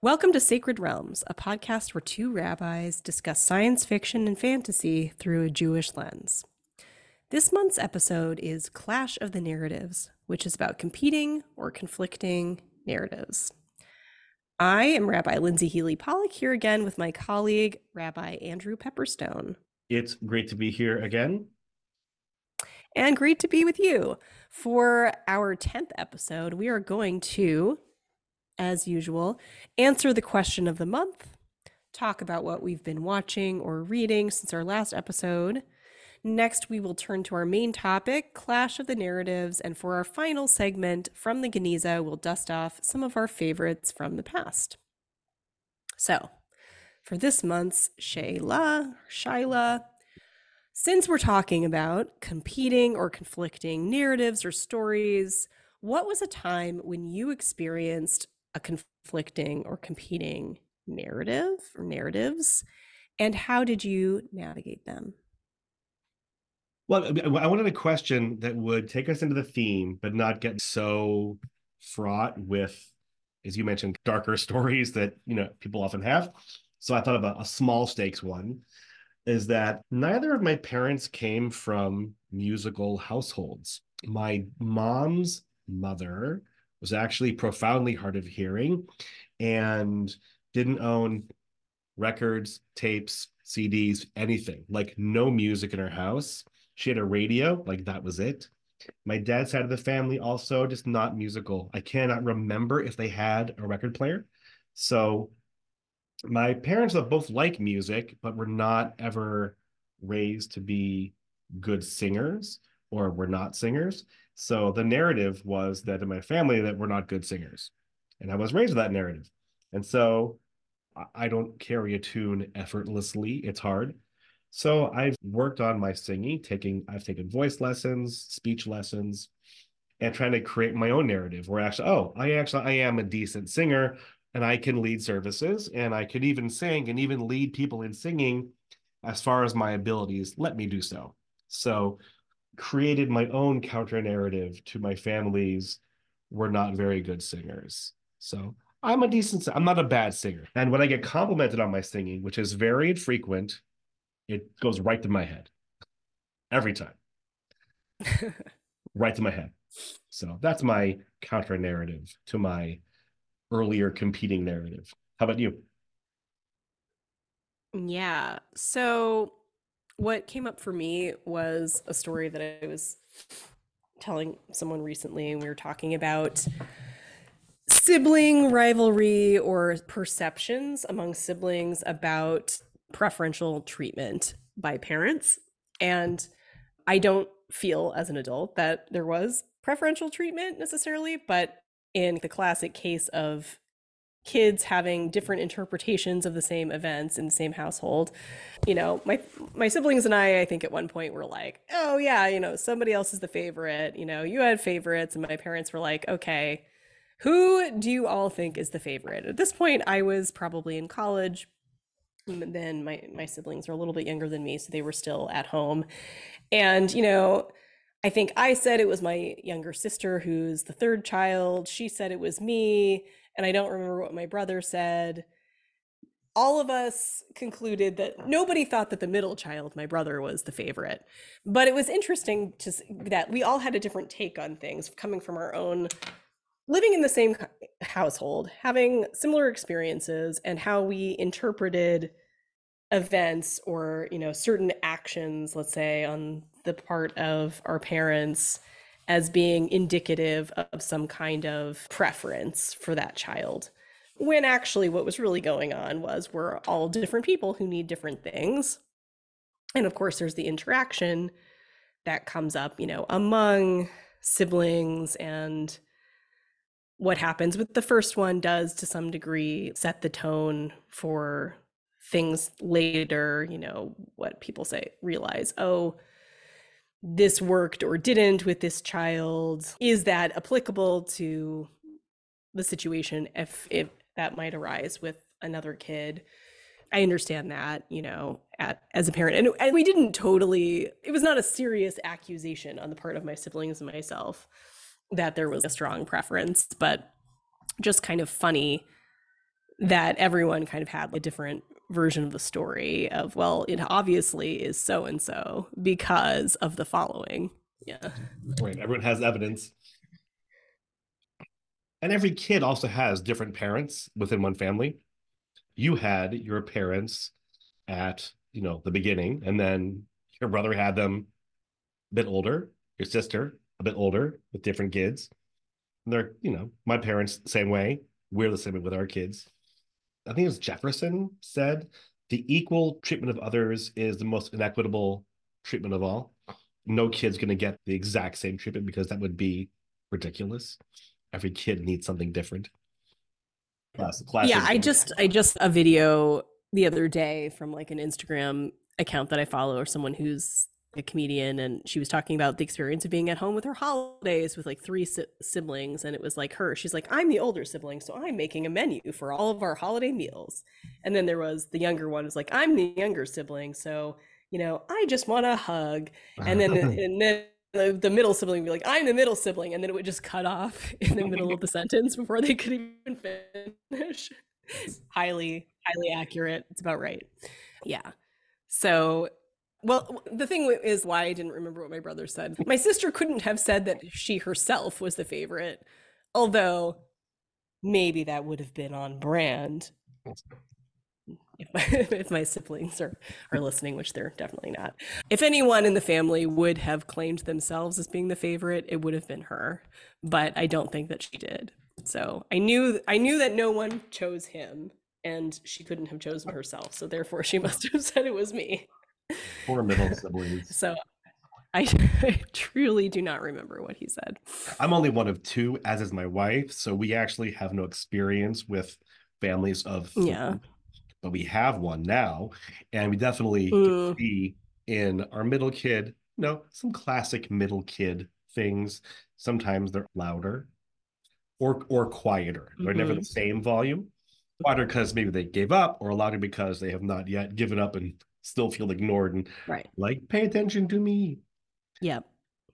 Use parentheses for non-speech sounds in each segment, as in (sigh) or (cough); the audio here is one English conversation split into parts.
Welcome to Sacred Realms, a podcast where two rabbis discuss science fiction and fantasy through a Jewish lens. This month's episode is Clash of the Narratives, which is about competing or conflicting narratives. I am Rabbi Lindsey Healy Pollock here again with my colleague, Rabbi Andrew Pepperstone. It's great to be here again. And great to be with you. For our 10th episode, we are going to as usual, answer the question of the month, talk about what we've been watching or reading since our last episode. Next, we will turn to our main topic, Clash of the Narratives, and for our final segment from the Geniza, we'll dust off some of our favorites from the past. So, for this month's Shayla, Shyla, since we're talking about competing or conflicting narratives or stories, what was a time when you experienced a conflicting or competing narrative or narratives and how did you navigate them? Well i wanted a question that would take us into the theme but not get so fraught with as you mentioned darker (laughs) stories that you know people often have. So i thought about a small stakes one is that neither of my parents came from musical households. My mom's mother was actually profoundly hard of hearing and didn't own records, tapes, CDs, anything, like no music in her house. She had a radio, like that was it. My dad's side of the family also just not musical. I cannot remember if they had a record player. So my parents both like music, but were not ever raised to be good singers or were not singers. So the narrative was that in my family that we're not good singers. And I was raised with that narrative. And so I don't carry a tune effortlessly. It's hard. So I've worked on my singing, taking I've taken voice lessons, speech lessons, and trying to create my own narrative where actually, oh, I actually I am a decent singer and I can lead services and I could even sing and even lead people in singing as far as my abilities let me do so. So created my own counter narrative to my family's we're not very good singers. So I'm a decent I'm not a bad singer. And when I get complimented on my singing, which is very infrequent, it goes right to my head. Every time. (laughs) right to my head. So that's my counter narrative to my earlier competing narrative. How about you? Yeah. So what came up for me was a story that I was telling someone recently, and we were talking about sibling rivalry or perceptions among siblings about preferential treatment by parents. And I don't feel as an adult that there was preferential treatment necessarily, but in the classic case of kids having different interpretations of the same events in the same household. You know, my my siblings and I I think at one point were like, "Oh yeah, you know, somebody else is the favorite. You know, you had favorites." And my parents were like, "Okay, who do you all think is the favorite?" At this point, I was probably in college. And then my my siblings are a little bit younger than me, so they were still at home. And, you know, I think I said it was my younger sister who's the third child. She said it was me and I don't remember what my brother said. All of us concluded that nobody thought that the middle child, my brother, was the favorite. But it was interesting to that we all had a different take on things coming from our own living in the same household, having similar experiences and how we interpreted events or, you know, certain actions, let's say on the part of our parents as being indicative of some kind of preference for that child. When actually, what was really going on was we're all different people who need different things. And of course, there's the interaction that comes up, you know, among siblings and what happens with the first one does to some degree set the tone for things later, you know, what people say, realize, oh, this worked or didn't with this child is that applicable to the situation if if that might arise with another kid? I understand that you know at, as a parent and, and we didn't totally it was not a serious accusation on the part of my siblings and myself that there was a strong preference but just kind of funny that everyone kind of had a different version of the story of well it obviously is so and so because of the following. Yeah. Right everyone has evidence. And every kid also has different parents within one family. You had your parents at you know the beginning and then your brother had them a bit older your sister a bit older with different kids. And they're you know my parents same way. We're the same with our kids i think it was jefferson said the equal treatment of others is the most inequitable treatment of all. No kid's going to get the exact same treatment because that would be ridiculous. Every kid needs something different. Classic, classic. Yeah, I just I just a video the other day from like an Instagram account that I follow or someone who's a comedian and she was talking about the experience of being at home with her holidays with like three si- siblings and it was like her she's like I'm the older sibling so I'm making a menu for all of our holiday meals and then there was the younger one was like I'm the younger sibling so you know I just want a hug and then (laughs) and then the, the middle sibling would be like, I'm the middle sibling, and then it would just cut off (laughs) in the middle of the sentence before they could even finish. highly, highly accurate. It's about right. Yeah. So, well, the thing is why I didn't remember what my brother said. My sister couldn't have said that she herself was the favorite, although maybe that would have been on brand (laughs) if my, if my siblings are, are listening, which they're definitely not. If anyone in the family would have claimed themselves as being the favorite, it would have been her. But I don't think that she did. So I knew I knew that no one chose him, and she couldn't have chosen herself. So therefore, she (laughs) must have said it was me. Poor middle siblings. So I, I, (laughs) truly do not remember what he said. I'm only one of two, as is my wife. So we actually have no experience with families of yeah but we have one now, and we definitely mm. see in our middle kid, you know, some classic middle kid things. Sometimes they're louder or or quieter. They're mm-hmm. never the same volume. Quieter because maybe they gave up, or louder because they have not yet given up and still feel ignored and right. like pay attention to me. Yeah.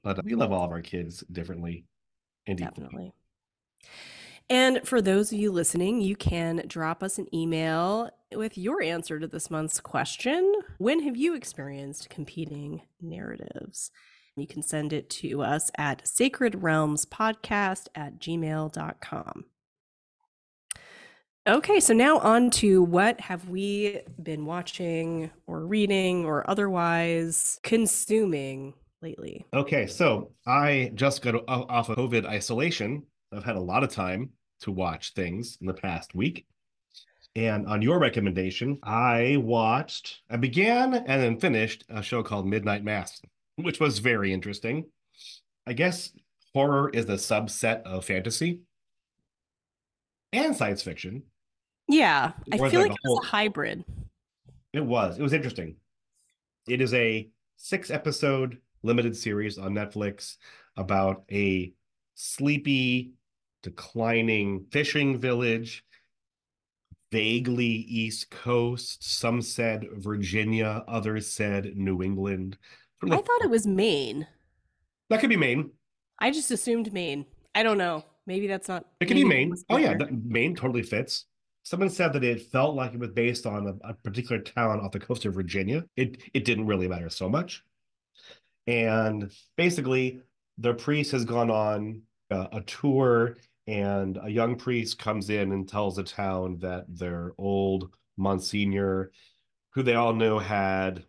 But uh, we love all of our kids differently. Indeed. Definitely. And for those of you listening, you can drop us an email with your answer to this month's question. When have you experienced competing narratives? You can send it to us at sacredrealmspodcast realms podcast at gmail.com. Okay, so now on to what have we been watching or reading or otherwise consuming lately? Okay, so I just got off of COVID isolation I've had a lot of time to watch things in the past week. And on your recommendation, I watched, I began and then finished a show called Midnight Mass, which was very interesting. I guess horror is a subset of fantasy and science fiction. Yeah, I feel like, like it was a hybrid. It was. It was interesting. It is a six episode limited series on Netflix about a sleepy declining fishing village, vaguely East Coast. Some said Virginia, others said New England. I thought it was Maine. That could be Maine. I just assumed Maine. I don't know. Maybe that's not. It could be Maine. Oh yeah, Maine totally fits. Someone said that it felt like it was based on a, a, particular town off the coast of Virginia. It it didn't really matter so much. And basically, the priest has gone on a, a tour and a young priest comes in and tells the town that their old Monsignor, who they all know had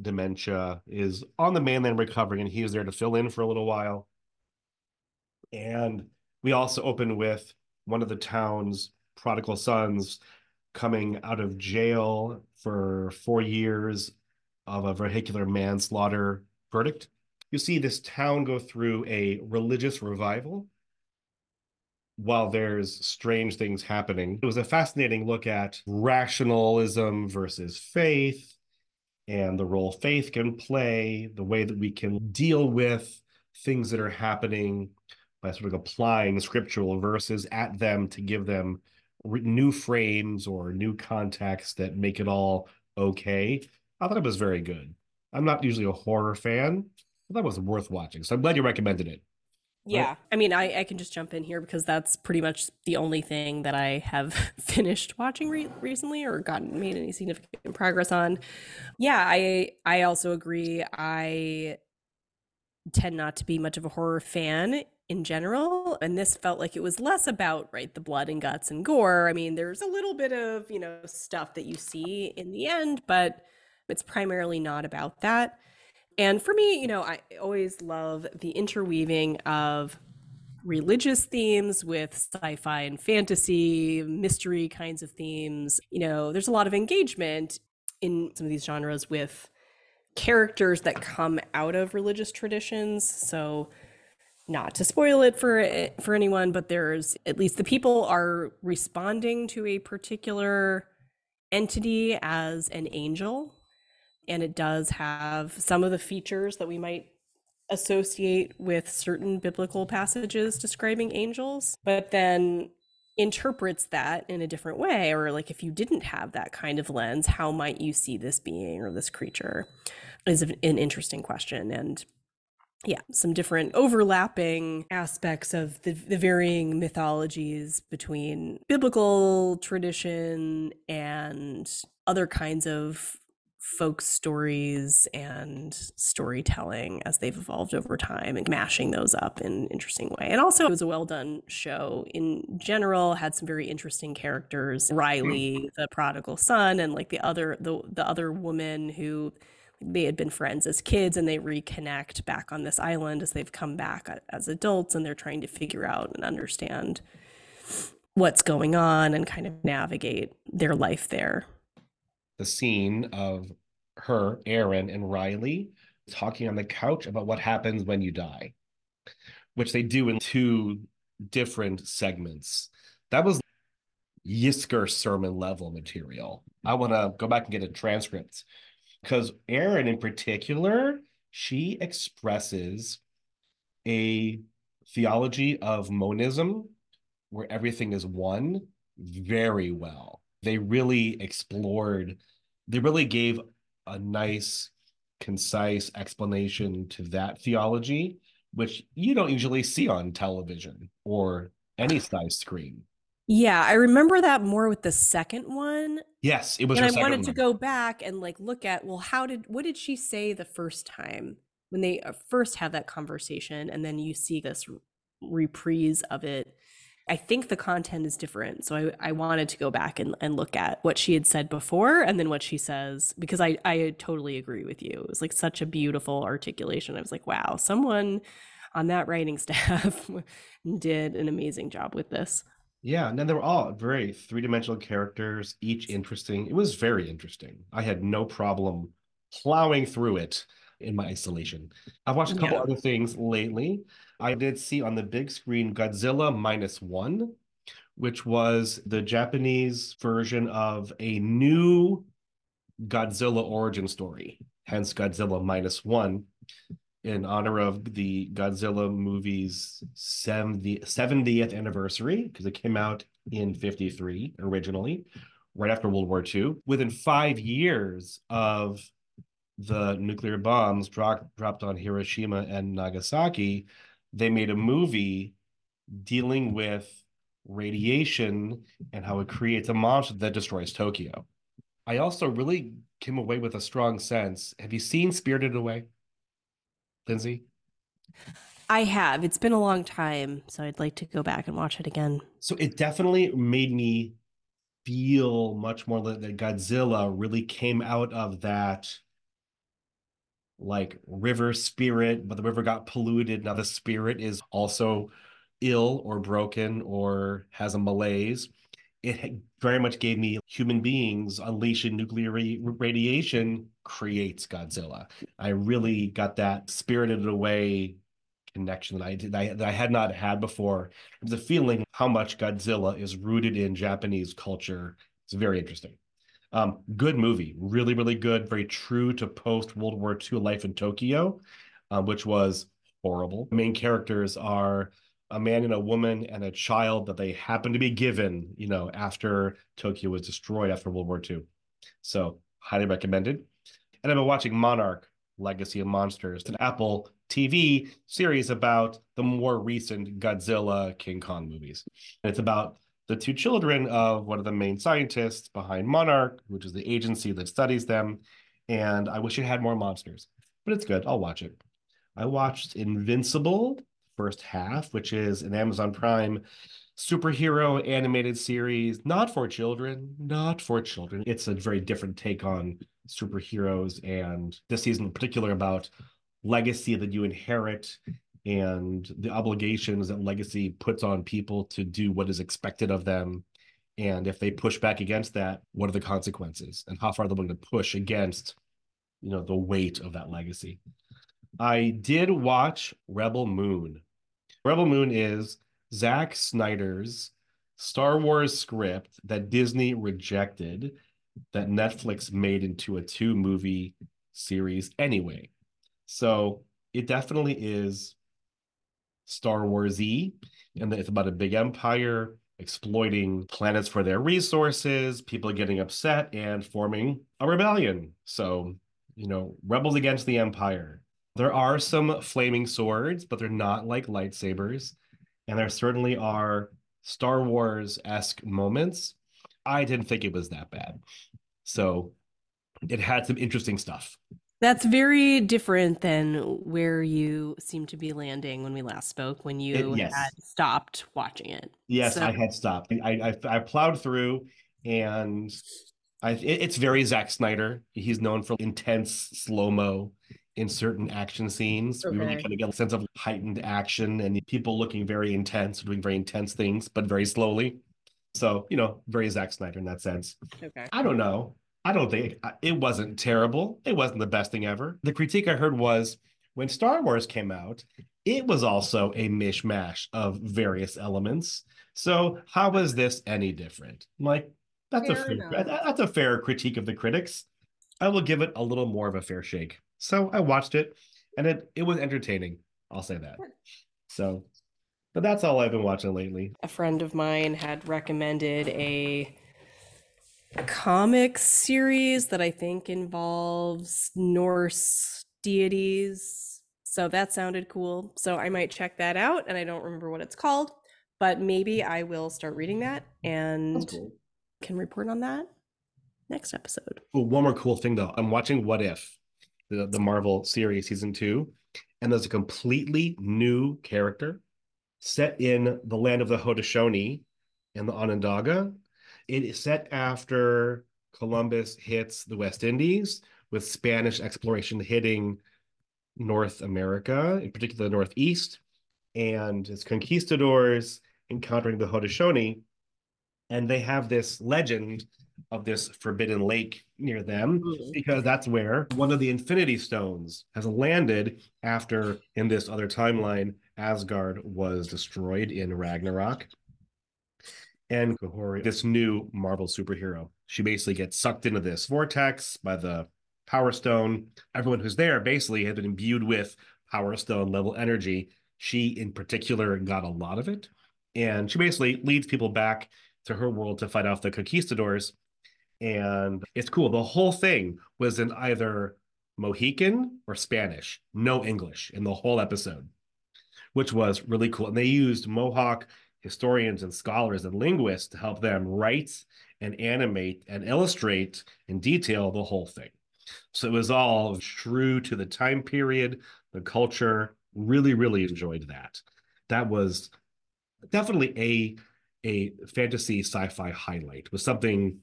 dementia, is on the mainland recovering, and he is there to fill in for a little while. And we also open with one of the town's prodigal sons coming out of jail for four years of a vehicular manslaughter verdict. You see this town go through a religious revival while there's strange things happening. It was a fascinating look at rationalism versus faith and the role faith can play, the way that we can deal with things that are happening by sort of applying scriptural verses at them to give them new frames or new context that make it all okay. I thought it was very good. I'm not usually a horror fan, but that was worth watching. So I'm glad you recommended it. Yeah. I mean, I, I can just jump in here because that's pretty much the only thing that I have (laughs) finished watching re- recently or gotten made any significant progress on. Yeah, I I also agree. I tend not to be much of a horror fan in general and this felt like it was less about right the blood and guts and gore i mean there's a little bit of you know stuff that you see in the end but it's primarily not about that and for me, you know, I always love the interweaving of religious themes with sci-fi and fantasy, mystery kinds of themes. You know, there's a lot of engagement in some of these genres with characters that come out of religious traditions. So not to spoil it for for anyone, but there's at least the people are responding to a particular entity as an angel and it does have some of the features that we might associate with certain biblical passages describing angels, but then interprets that in a different way. Or, like, if you didn't have that kind of lens, how might you see this being or this creature? Is an interesting question. And yeah, some different overlapping aspects of the, the varying mythologies between biblical tradition and other kinds of folk stories and storytelling as they've evolved over time and mashing those up in an interesting way. And also it was a well done show in general, had some very interesting characters. Mm-hmm. Riley, the prodigal son, and like the other the the other woman who they had been friends as kids and they reconnect back on this island as they've come back as adults and they're trying to figure out and understand what's going on and kind of navigate their life there the scene of her, Aaron, and Riley talking on the couch about what happens when you die, which they do in two different segments. That was Yizkor sermon level material. I want to go back and get a transcript because Aaron, in particular, she expresses a theology of monism where everything is one very well they really explored, they really gave a nice, concise explanation to that theology, which you don't usually see on television or any size screen. Yeah, I remember that more with the second one. Yes, it was. And I wanted one. to go back and like look at well, how did what did she say the first time when they uh, first have that conversation, and then you see this reprise of it I think the content is different. So I, I wanted to go back and, and look at what she had said before and then what she says, because I, I totally agree with you. It was like such a beautiful articulation. I was like, wow, someone on that writing (laughs) staff did an amazing job with this. Yeah, and then they were all very three dimensional characters, each interesting. It was very interesting. I had no problem plowing through it in my isolation. I've watched a couple yeah. other things lately. I did see on the big screen Godzilla minus one, which was the Japanese version of a new Godzilla origin story, hence Godzilla minus one, in honor of the Godzilla movie's 70th anniversary, because it came out in 53 originally, right after World War II. Within five years of the nuclear bombs dropped dropped on Hiroshima and Nagasaki, they made a movie dealing with radiation and how it creates a monster that destroys Tokyo. I also really came away with a strong sense. Have you seen Spirited Away, Lindsey? I have. It's been a long time, so I'd like to go back and watch it again. So it definitely made me feel much more that Godzilla really came out of that like river spirit, but the river got polluted. Now the spirit is also ill or broken or has a malaise. It very much gave me human beings unleashing nuclear radiation creates Godzilla. I really got that spirited away connection that I did I, that I had not had before. A feeling how much Godzilla is rooted in Japanese culture. It's very interesting. Um, good movie, really, really good. Very true to post World War II life in Tokyo, uh, which was horrible. The main characters are a man and a woman and a child that they happen to be given, you know, after Tokyo was destroyed after World War II. So highly recommended. And I've been watching Monarch Legacy of Monsters, an Apple TV series about the more recent Godzilla King Kong movies. And it's about the two children of one of the main scientists behind Monarch, which is the agency that studies them. And I wish it had more monsters, but it's good. I'll watch it. I watched Invincible first half, which is an Amazon Prime superhero animated series, not for children, not for children. It's a very different take on superheroes, and this season in particular about legacy that you inherit and the obligations that legacy puts on people to do what is expected of them. And if they push back against that, what are the consequences and how far they're to push against, you know, the weight of that legacy. I did watch Rebel Moon. Rebel Moon is Zack Snyder's Star Wars script that Disney rejected, that Netflix made into a two movie series anyway. So it definitely is Star Wars Warsy, and it's about a big empire exploiting planets for their resources, people getting upset and forming a rebellion. So, you know, rebels against the empire. There are some flaming swords, but they're not like lightsabers. And there certainly are Star Wars esque moments. I didn't think it was that bad. So it had some interesting stuff. That's very different than where you seem to be landing when we last spoke, when you It- yes. had stopped watching it. Yes, So- I had stopped. I, I I plowed through, and I it- it's very Zack Snyder. He's known for intense slow mo in certain action scenes. We really kind of get a sense of heightened action and people looking very intense, doing very intense things, but very slowly. So you know, very Zack Snyder in that sense. Okay. I don't know. I don't think uh, it wasn't terrible. It wasn't the best thing ever. The critique I heard was when Star Wars came out, it was also a mishmash of various elements. So how is this any different? I'm like that's a Fair fair, enough. that's a fair critique of the critics. I will give it a little more of a fair shake. So I watched it, and it it was entertaining. I'll say that. So, but that's all I've been watching lately. A friend of mine had recommended a comic series that I think involves Norse deities. So that sounded cool. So I might check that out, and I don't remember what it's called, but maybe I will start reading that and cool. can report on that next episode. Oh, one more cool thing though. I'm watching What If, the, the Marvel series season two, and there's a completely new character set in the land of the Haudenosaunee and the Onondaga. It is set after Columbus hits the West Indies, with Spanish exploration hitting North America, in particular the Northeast, and its conquistadors encountering the Haudenosaunee. And they have this legend of this forbidden lake near them mm-hmm. because that's where one of the infinity stones has landed after in this other timeline asgard was destroyed in ragnarok. And Kahori, this new marvel superhero she basically gets sucked into this vortex by the power stone. Everyone who's there basically had been imbued with power stone level energy. She in particular got a lot of it. And she basically leads people back to her world to fight off the conquistadors and it's cool. The whole thing was in either Mohican or Spanish, no English in the whole episode, which was really cool. And they used Mohawk historians and scholars and linguists to help them write and animate and illustrate in detail the whole thing. So it was all true to the time period, the culture. Really, really enjoyed that. That was definitely a a fantasy sci-fi highlight. Was something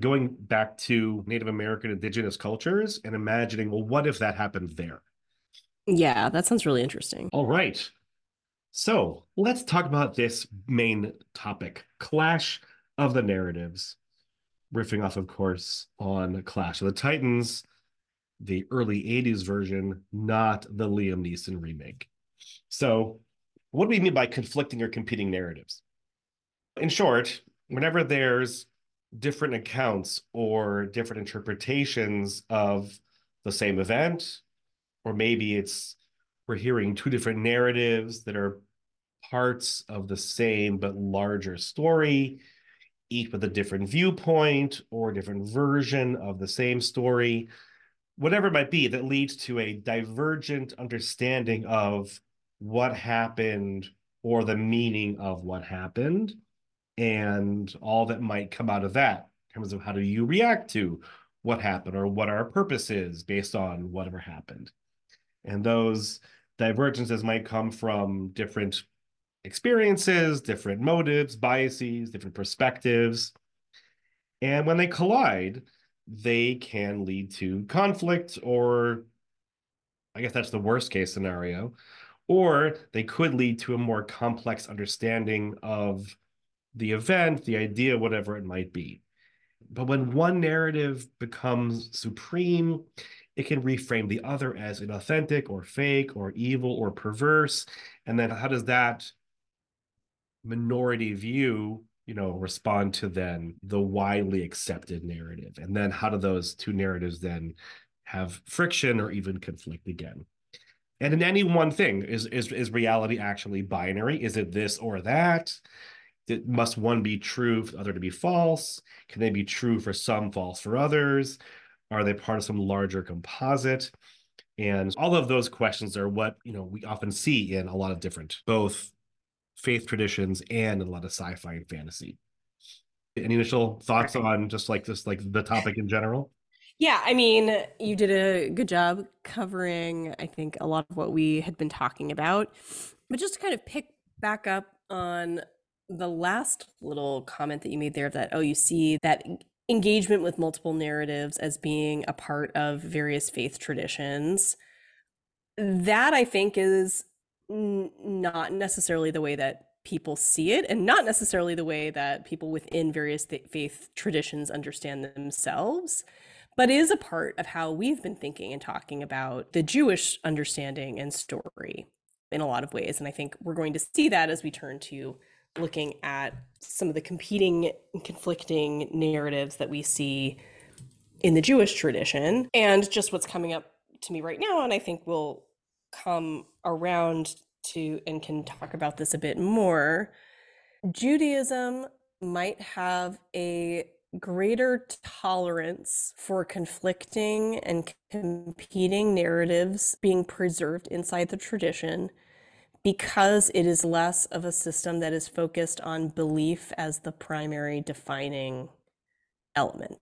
going back to Native American indigenous cultures and imagining, well, what if that happened there? Yeah, that sounds really interesting. All right. So let's talk about this main topic Clash of the Narratives. Riffing off, of course, on Clash of the Titans, the early 80s version, not the Liam Neeson remake. So, what do we mean by conflicting or competing narratives? In short, whenever there's different accounts or different interpretations of the same event, or maybe it's we're hearing two different narratives that are parts of the same but larger story, each with a different viewpoint or a different version of the same story. whatever it might be that leads to a divergent understanding of what happened or the meaning of what happened and all that might come out of that in terms of how do you react to what happened or what our purpose is based on whatever happened. And those divergences might come from different experiences, different motives, biases, different perspectives. And when they collide, they can lead to conflict, or I guess that's the worst case scenario, or they could lead to a more complex understanding of the event, the idea, whatever it might be. But when one narrative becomes supreme, it can reframe the other as inauthentic or fake or evil or perverse. And then how does that minority view, you know, respond to then the widely accepted narrative? And then how do those two narratives then have friction or even conflict again? And in any one thing, is is is reality actually binary? Is it this or that? Must one be true for the other to be false? Can they be true for some, false for others? Are they part of some larger composite? And all of those questions are what you know we often see in a lot of different both faith traditions and a lot of sci-fi and fantasy. Any initial thoughts on just like this, like the topic in general? Yeah, I mean, you did a good job covering, I think, a lot of what we had been talking about. But just to kind of pick back up on the last little comment that you made there of that, oh, you see that engagement with multiple narratives as being a part of various faith traditions. That I think is n- not necessarily the way that people see it and not necessarily the way that people within various th- faith traditions understand themselves but is a part of how we've been thinking and talking about the Jewish understanding and story in a lot of ways. And I think we're going to see that as we turn to looking at some of the competing and conflicting narratives that we see in the Jewish tradition. And just what's coming up to me right now and I think we'll come around to and can talk about this a bit more Judaism might have a greater tolerance for conflicting and competing narratives being preserved inside the tradition because it is less of a system that is focused on belief as the primary defining element.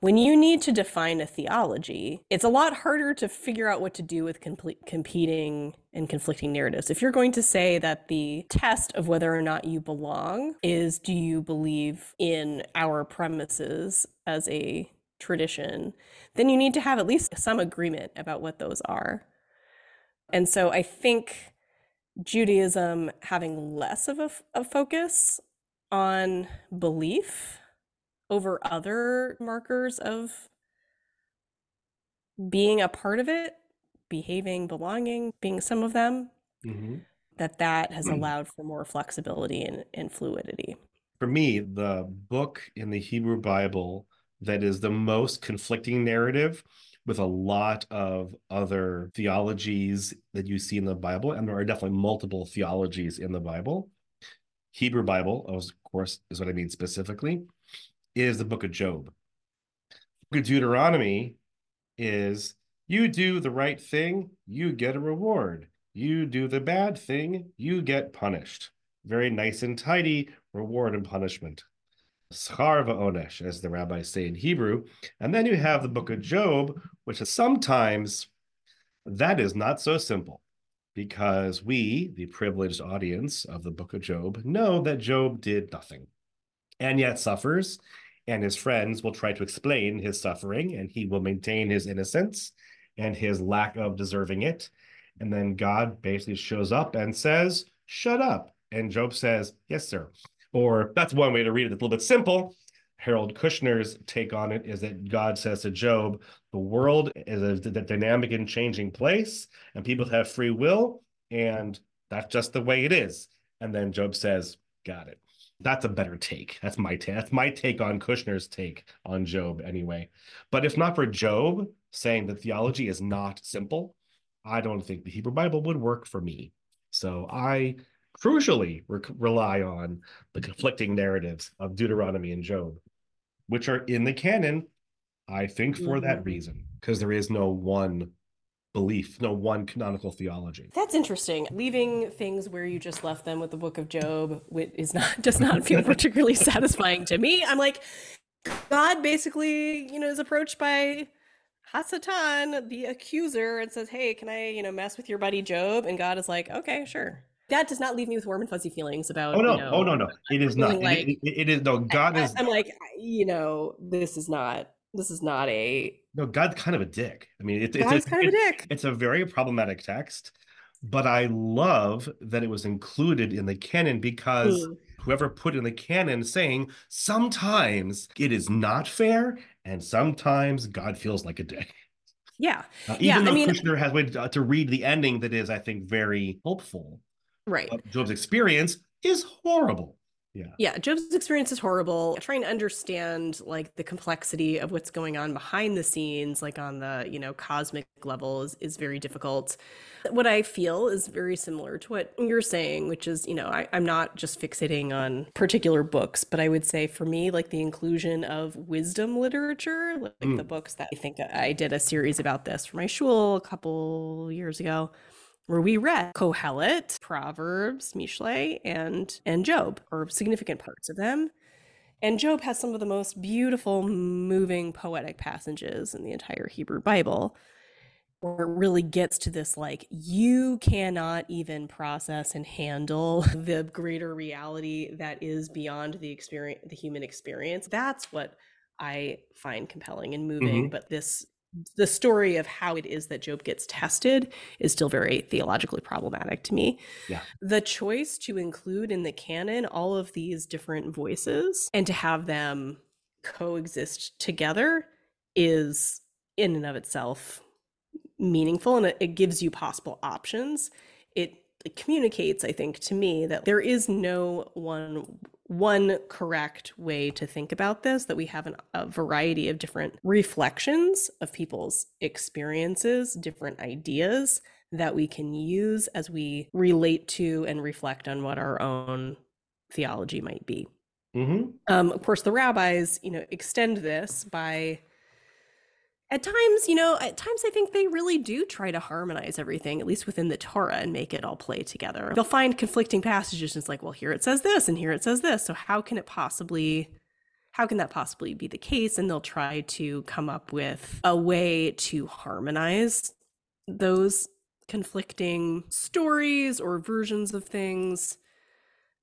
When you need to define a theology, it's a lot harder to figure out what to do with complete, competing and conflicting narratives. If you're going to say that the test of whether or not you belong is do you believe in our premises as a tradition, then you need to have at least some agreement about what those are. And so I think Judaism having less of a, a focus on belief over other markers of being a part of it, behaving, belonging, being some of them, mm-hmm. that that has allowed for more flexibility and, and fluidity. For me, the book in the Hebrew Bible that is the most conflicting narrative with a lot of other theologies that you see in the Bible, and there are definitely multiple theologies in the Bible. Hebrew Bible, of course, is what I mean specifically, is the book of Job. book of Deuteronomy is you do the right thing, you get a reward. You do the bad thing, you get punished. Very nice and tidy reward and punishment. Schar va'onesh, as the rabbis say in Hebrew. And then you have the book of Job, which is sometimes that is not so simple because we, the privileged audience of the book of Job, know that Job did nothing and yet suffers. And his friends will try to explain his suffering, and he will maintain his innocence and his lack of deserving it. And then God basically shows up and says, Shut up. And Job says, Yes, sir. Or that's one way to read it. It's a little bit simple. Harold Kushner's take on it is that God says to Job, the world is a, a dynamic and changing place, and people have free will, and that's just the way it is. And then Job says, Got it. That's a better take. That's my take. That's my take on Kushner's take on Job, anyway. But if not for Job saying that theology is not simple, I don't think the Hebrew Bible would work for me. So I crucially re- rely on the conflicting narratives of Deuteronomy and Job, which are in the canon, I think, for mm-hmm. that reason. because there is no one belief, no one canonical theology. That's interesting. Leaving things where you just left them with the book of Job is not (laughs) does not feel (laughs) particularly satisfying to me. I'm like, God basically, you know, is approached by Hasatan, the accuser, and says, Hey, can I, you know, mess with your buddy Job? And God is like, Okay, sure. That does not leave me with warm and fuzzy feelings about. Oh no! You know, oh no! No, it is not. Like, it, it, it is no. God I, is. I'm like, you know, this is not. This is not a. No, God's kind of a dick. I mean, it, it's God's kind of a dick. It's a very problematic text, but I love that it was included in the canon because mm. whoever put in the canon saying sometimes it is not fair and sometimes God feels like a dick. Yeah. Uh, even yeah, though I mean, Kushner has waited to read the ending that is, I think, very hopeful. Right. Job's experience is horrible. Yeah. Yeah. Job's experience is horrible. Trying to understand like the complexity of what's going on behind the scenes, like on the, you know, cosmic level is, is very difficult. What I feel is very similar to what you're saying, which is, you know, I, I'm not just fixating on particular books, but I would say for me, like the inclusion of wisdom literature, like mm. the books that I think I did a series about this for my shul a couple years ago where we read Kohelet, Proverbs, Mishle, and and Job, or significant parts of them. And Job has some of the most beautiful, moving, poetic passages in the entire Hebrew Bible, where it really gets to this like, you cannot even process and handle (laughs) the greater reality that is beyond the experience, the human experience. That's what I find compelling and moving. Mm-hmm. But this the story of how it is that Job gets tested is still very theologically problematic to me. Yeah. The choice to include in the canon all of these different voices and to have them coexist together is in and of itself meaningful and it, gives you possible options. It, it communicates, I think, to me that there is no one one correct way to think about this that we have an, a variety of different reflections of people's experiences, different ideas that we can use as we relate to and reflect on what our own theology might be. Mm-hmm. Um, of course, the rabbis, you know, extend this by at times, you know, at times I think they really do try to harmonize everything, at least within the Torah, and make it all play together. They'll find conflicting passages. And it's like, well, here it says this, and here it says this. So how can it possibly, how can that possibly be the case? And they'll try to come up with a way to harmonize those conflicting stories or versions of things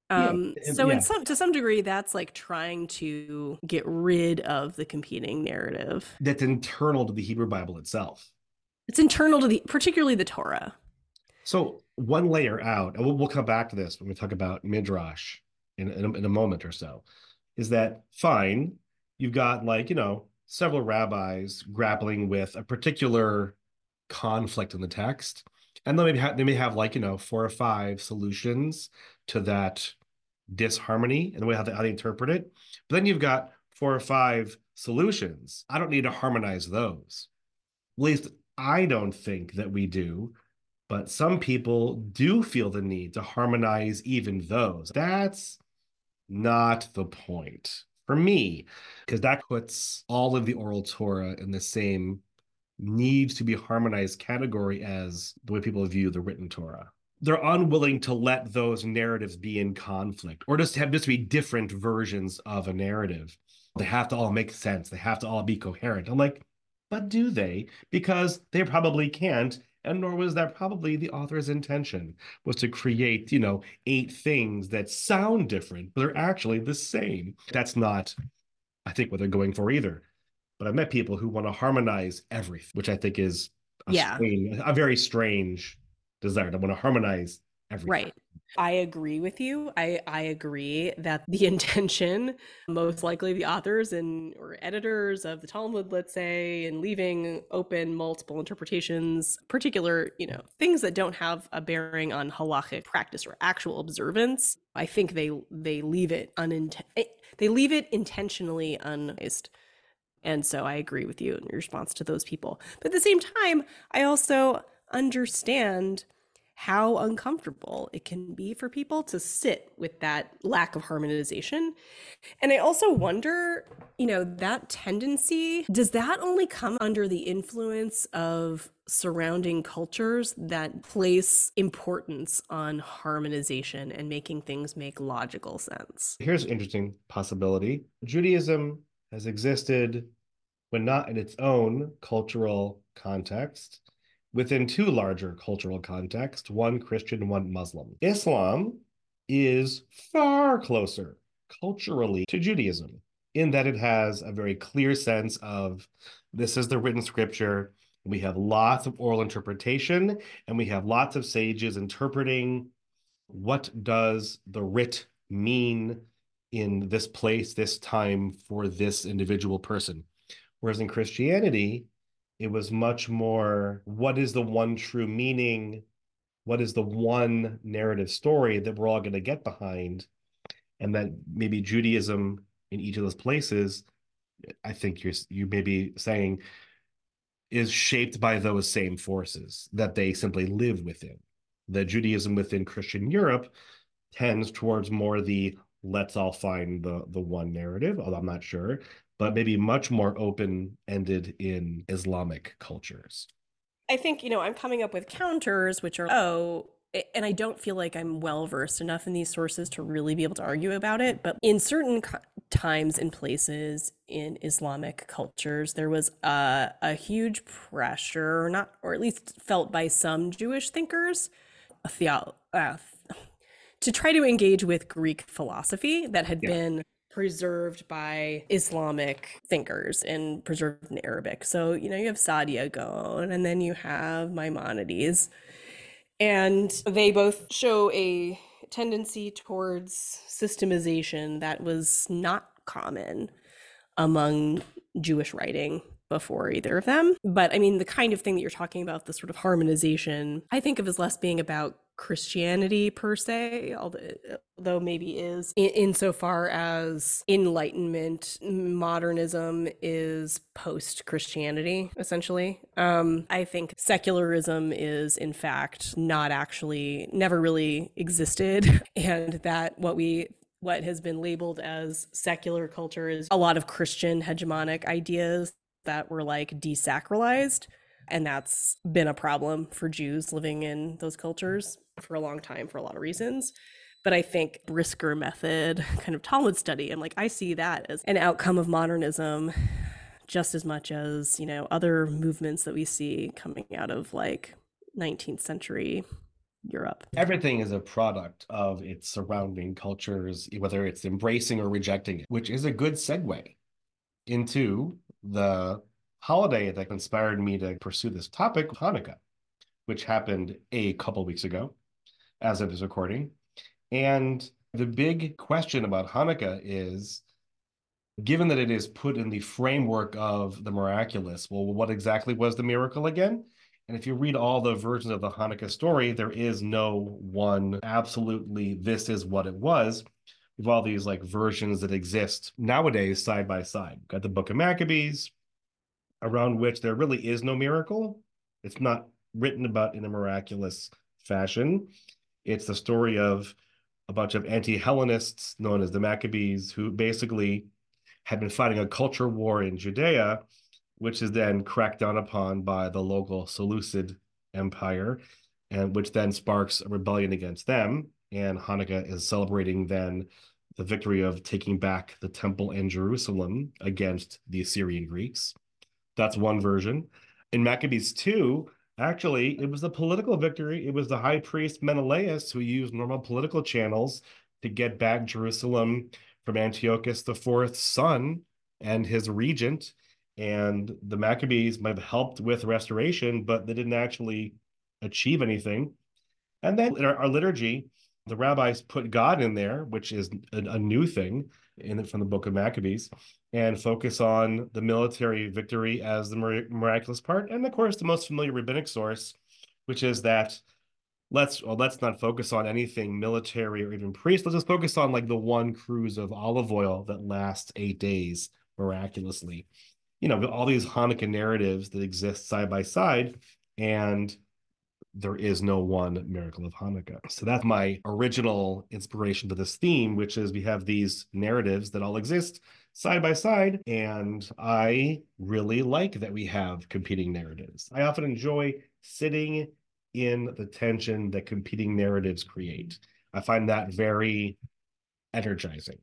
um yeah, so yeah. in some to some degree that's like trying to get rid of the competing narrative. That's internal to the hebrew bible itself. It's internal to the particularly the torah. So one layer out and we'll, we'll come back to this when we talk about midrash in, in, a, in a moment or so is that fine you've got like you know several rabbis grappling with a particular conflict in the text and they may have, they may have like you know four or five solutions to that disharmony and the way how they, how they interpret it. But then you've got four or five solutions. I don't need to harmonize those. At least I don't think that we do. But some people do feel the need to harmonize even those. That's not the point for me, because that puts all of the oral Torah in the same needs to be harmonized category as the way people view the written Torah they're unwilling to let those narratives be in conflict or just have just be different versions of a narrative. They have to all make sense. They have to all be coherent. I'm like, but do they? Because they probably can't. And nor was that probably the author's intention was to create, you know, eight things that sound different, but they're actually the same. That's not, I think, what they're going for either. But I've met people who want to harmonize everything, which I think is a yeah. strange, a very strange desire. I want to harmonize everything. Right. I agree with you. I, I agree that the (laughs) intention, most likely the authors and or editors of the Talmud, let's say, and leaving open multiple interpretations, particular, you know, things that don't have a bearing on halachic practice or actual observance. I think they they leave it uninten- eh, they leave it intentionally unized. And so I agree with you in response to those people. But at the same time, I also understand how uncomfortable it can be for people to sit with that lack of harmonization. And I also wonder, you know, that tendency, does that only come under the influence of surrounding cultures that place importance on harmonization and making things make logical sense? Here's an interesting possibility Judaism has existed when not in its own cultural context within two larger cultural contexts one Christian, one Muslim. Islam is far closer culturally to Judaism in that it has a very clear sense of this is the written scripture. We have lots of oral interpretation, and we have lots of sages interpreting what does the writ mean in this place, this time for this individual person. Whereas in Christianity, it was much more what is the one true meaning? What is the one narrative story that we're all going to get behind? And that maybe judaism in each of those places i think you're you may be saying is shaped by those same forces that they simply live within. The judaism within christian europe tends towards more the let's all find the the one narrative although i'm not sure but maybe much more open ended in Islamic cultures. I think, you know, I'm coming up with counters, which are, oh, and I don't feel like I'm well versed enough in these sources to really be able to argue about it. But in certain times and places in Islamic cultures, there was a, a huge pressure, or not, or at least felt by some Jewish thinkers, a theo- uh, to try to engage with Greek philosophy that had yeah. been preserved by Islamic thinkers and preserved in Arabic. So, you know, you have Saadia Gaon and then you have Maimonides. And they both show a tendency towards systemization that was not common among Jewish writing before either of them. But I mean, the kind of thing that you're talking about, the sort of harmonization, I think of as less being about Christianity per se, although maybe is in, insofar as Enlightenment modernism is post Christianity, essentially. Um, I think secularism is, in fact, not actually, never really existed, (laughs) and that what we what has been labeled as secular culture is a lot of Christian hegemonic ideas that were like desacralized. And that's been a problem for Jews living in those cultures for a long time for a lot of reasons. But I think Brisker method, (laughs) kind of Talmud study, and like I see that as an outcome of modernism just as much as, you know, other movements that we see coming out of like 19th century Europe. Everything is a product of its surrounding cultures, whether it's embracing or rejecting it, which is a good segue into the holiday that inspired me to pursue this topic, Hanukkah, which happened a couple weeks ago as of this recording. And the big question about Hanukkah is given that it is put in the framework of the miraculous, well, what exactly was the miracle again? And if you read all the versions of the Hanukkah story, there is no one absolutely this is what it was. We have all these like versions that exist nowadays side by side. We've got the Book of Maccabees, around which there really is no miracle. It's not written about in a miraculous fashion. It's the story of a bunch of anti-Hellenists known as the Maccabees, who basically had been fighting a culture war in Judea, which is then cracked down upon by the local Seleucid Empire, and which then sparks a rebellion against them. And Hanukkah is celebrating then the victory of taking back the temple in Jerusalem against the Assyrian Greeks. That's one version. In Maccabees 2, Actually, it was a political victory. It was the high priest Menelaus who used normal political channels to get back Jerusalem from Antiochus IV's son and his regent. And the Maccabees might have helped with restoration, but they didn't actually achieve anything. And then in our, our liturgy, the rabbis put God in there, which is a, a new thing in from the book of Maccabees and focus on the military victory as the miraculous part. And of course, the most familiar rabbinic source, which is that let's well, let's not focus on anything military or even priest. Let's just focus on like the one cruse of olive oil that lasts eight days miraculously. You know, all these Hanukkah narratives that exist side by side, and there is no one miracle of Hanukkah. So that's my original inspiration to this theme, which is we have these narratives that all exist side by side. And I really like that we have competing narratives. I often enjoy sitting in the tension that competing narratives create. I find that very energizing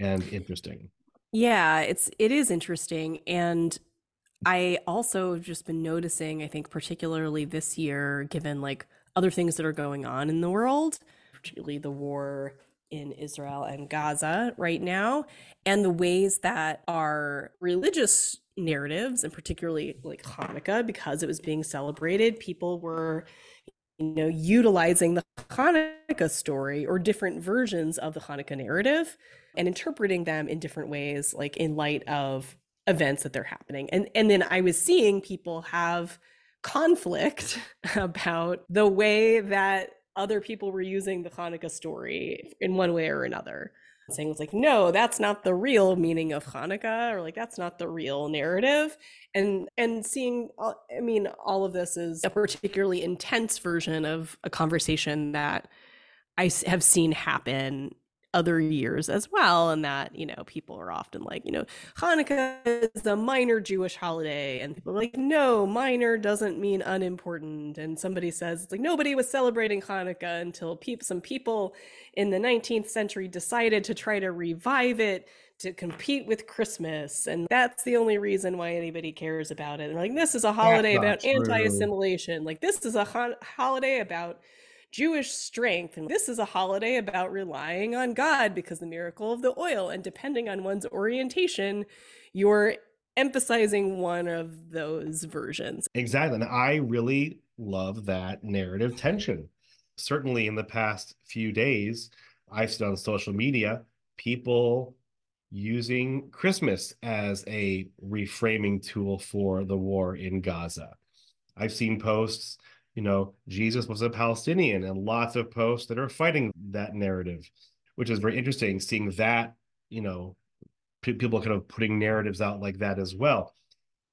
and interesting. Yeah, it's it is interesting and I also have just been noticing, I think particularly this year given like other things that are going on in the world, particularly the war in Israel and Gaza right now, and the ways that our religious narratives, and particularly like Hanukkah, because it was being celebrated, people were, you know, utilizing the Hanukkah story or different versions of the Hanukkah narrative and interpreting them in different ways, like in light of events that they're happening. And and then I was seeing people have conflict (laughs) about the way that other people were using the Hanukkah story in one way or another. Saying it's like, no, that's not the real meaning of Hanukkah, or like that's not the real narrative. And and seeing, I mean, all of this is a particularly intense version of a conversation that I have seen happen other years as well and that you know people are often like you know hanukkah is a minor jewish holiday and people are like no minor doesn't mean unimportant and somebody says it's like nobody was celebrating hanukkah until pe- some people in the 19th century decided to try to revive it to compete with christmas and that's the only reason why anybody cares about it and like this is a holiday about true. anti-assimilation like this is a ho- holiday about Jewish strength. And this is a holiday about relying on God because the miracle of the oil. And depending on one's orientation, you're emphasizing one of those versions. Exactly. And I really love that narrative tension. Certainly in the past few days, I've seen on social media people using Christmas as a reframing tool for the war in Gaza. I've seen posts you know, Jesus was a Palestinian, and lots of posts that are fighting that narrative, which is very interesting. Seeing that, you know, p- people kind of putting narratives out like that as well.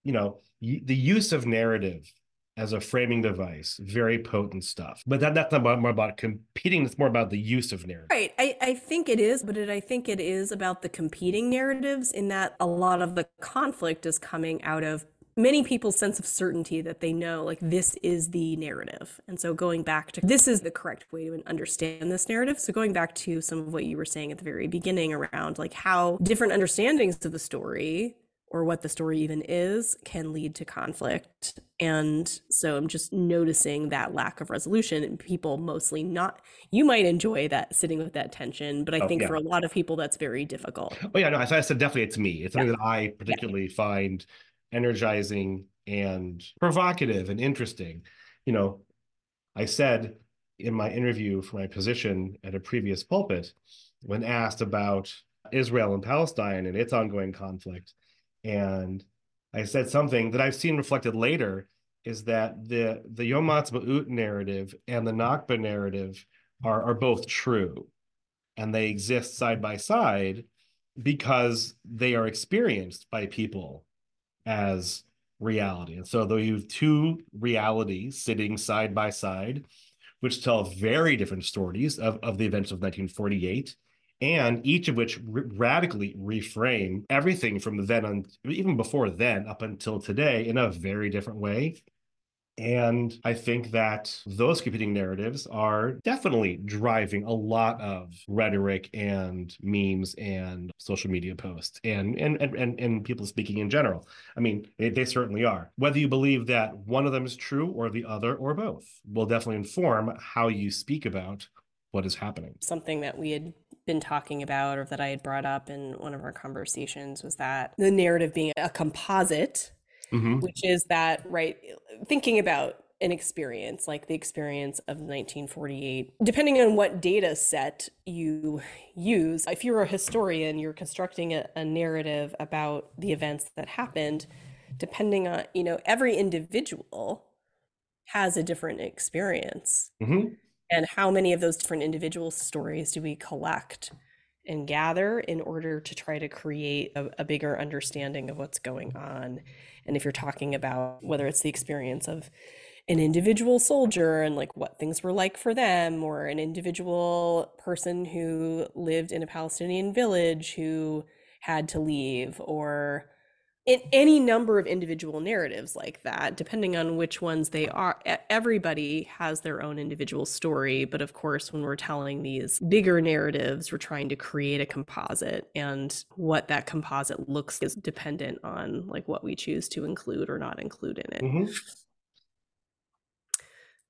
You know, y- the use of narrative as a framing device, very potent stuff. But that, that's not about, more about competing. It's more about the use of narrative. Right. I, I think it is, but it, I think it is about the competing narratives in that a lot of the conflict is coming out of many people's sense of certainty that they know like this is the narrative and so going back to this is the correct way to understand this narrative so going back to some of what you were saying at the very beginning around like how different understandings of the story or what the story even is can lead to conflict and so i'm just noticing that lack of resolution and people mostly not you might enjoy that sitting with that tension but i oh, think yeah. for a lot of people that's very difficult oh yeah no i said definitely it's me it's something yeah. that i particularly yeah. find energizing and provocative and interesting. You know, I said in my interview for my position at a previous pulpit, when asked about Israel and Palestine and its ongoing conflict, and I said something that I've seen reflected later is that the the Yom Ha'atzmaut narrative and the Nakba narrative are are both true, and they exist side by side because they are experienced by people as reality. And so though you have two realities sitting side by side, which tell very different stories of, of the events of 1948, and each of which r- radically reframe everything from then on, even before then up until today in a very different way. And I think that those competing narratives are definitely driving a lot of rhetoric and memes and social media posts and and and and, and people speaking in general. I mean, they, they certainly are. Whether you believe that one of them is true or the other or both will definitely inform how you speak about what is happening. Something that we had been talking about or that I had brought up in one of our conversations was that the narrative being a composite mm-hmm. which is that right thinking about an experience like the experience of 1948 depending on what data set you use if you're a historian you're constructing a, a, narrative about the events that happened depending on you know every individual has a different experience mm-hmm. and how many of those different individual stories do we collect and gather in order to try to create a, a bigger understanding of what's going on. And if you're talking about whether it's the experience of an individual soldier and like what things were like for them, or an individual person who lived in a Palestinian village who had to leave, or in any number of individual narratives like that, depending on which ones they are. Everybody has their own individual story. But of course, when we're telling these bigger narratives, we're trying to create a composite. And what that composite looks is dependent on like what we choose to include or not include in it. Mm-hmm.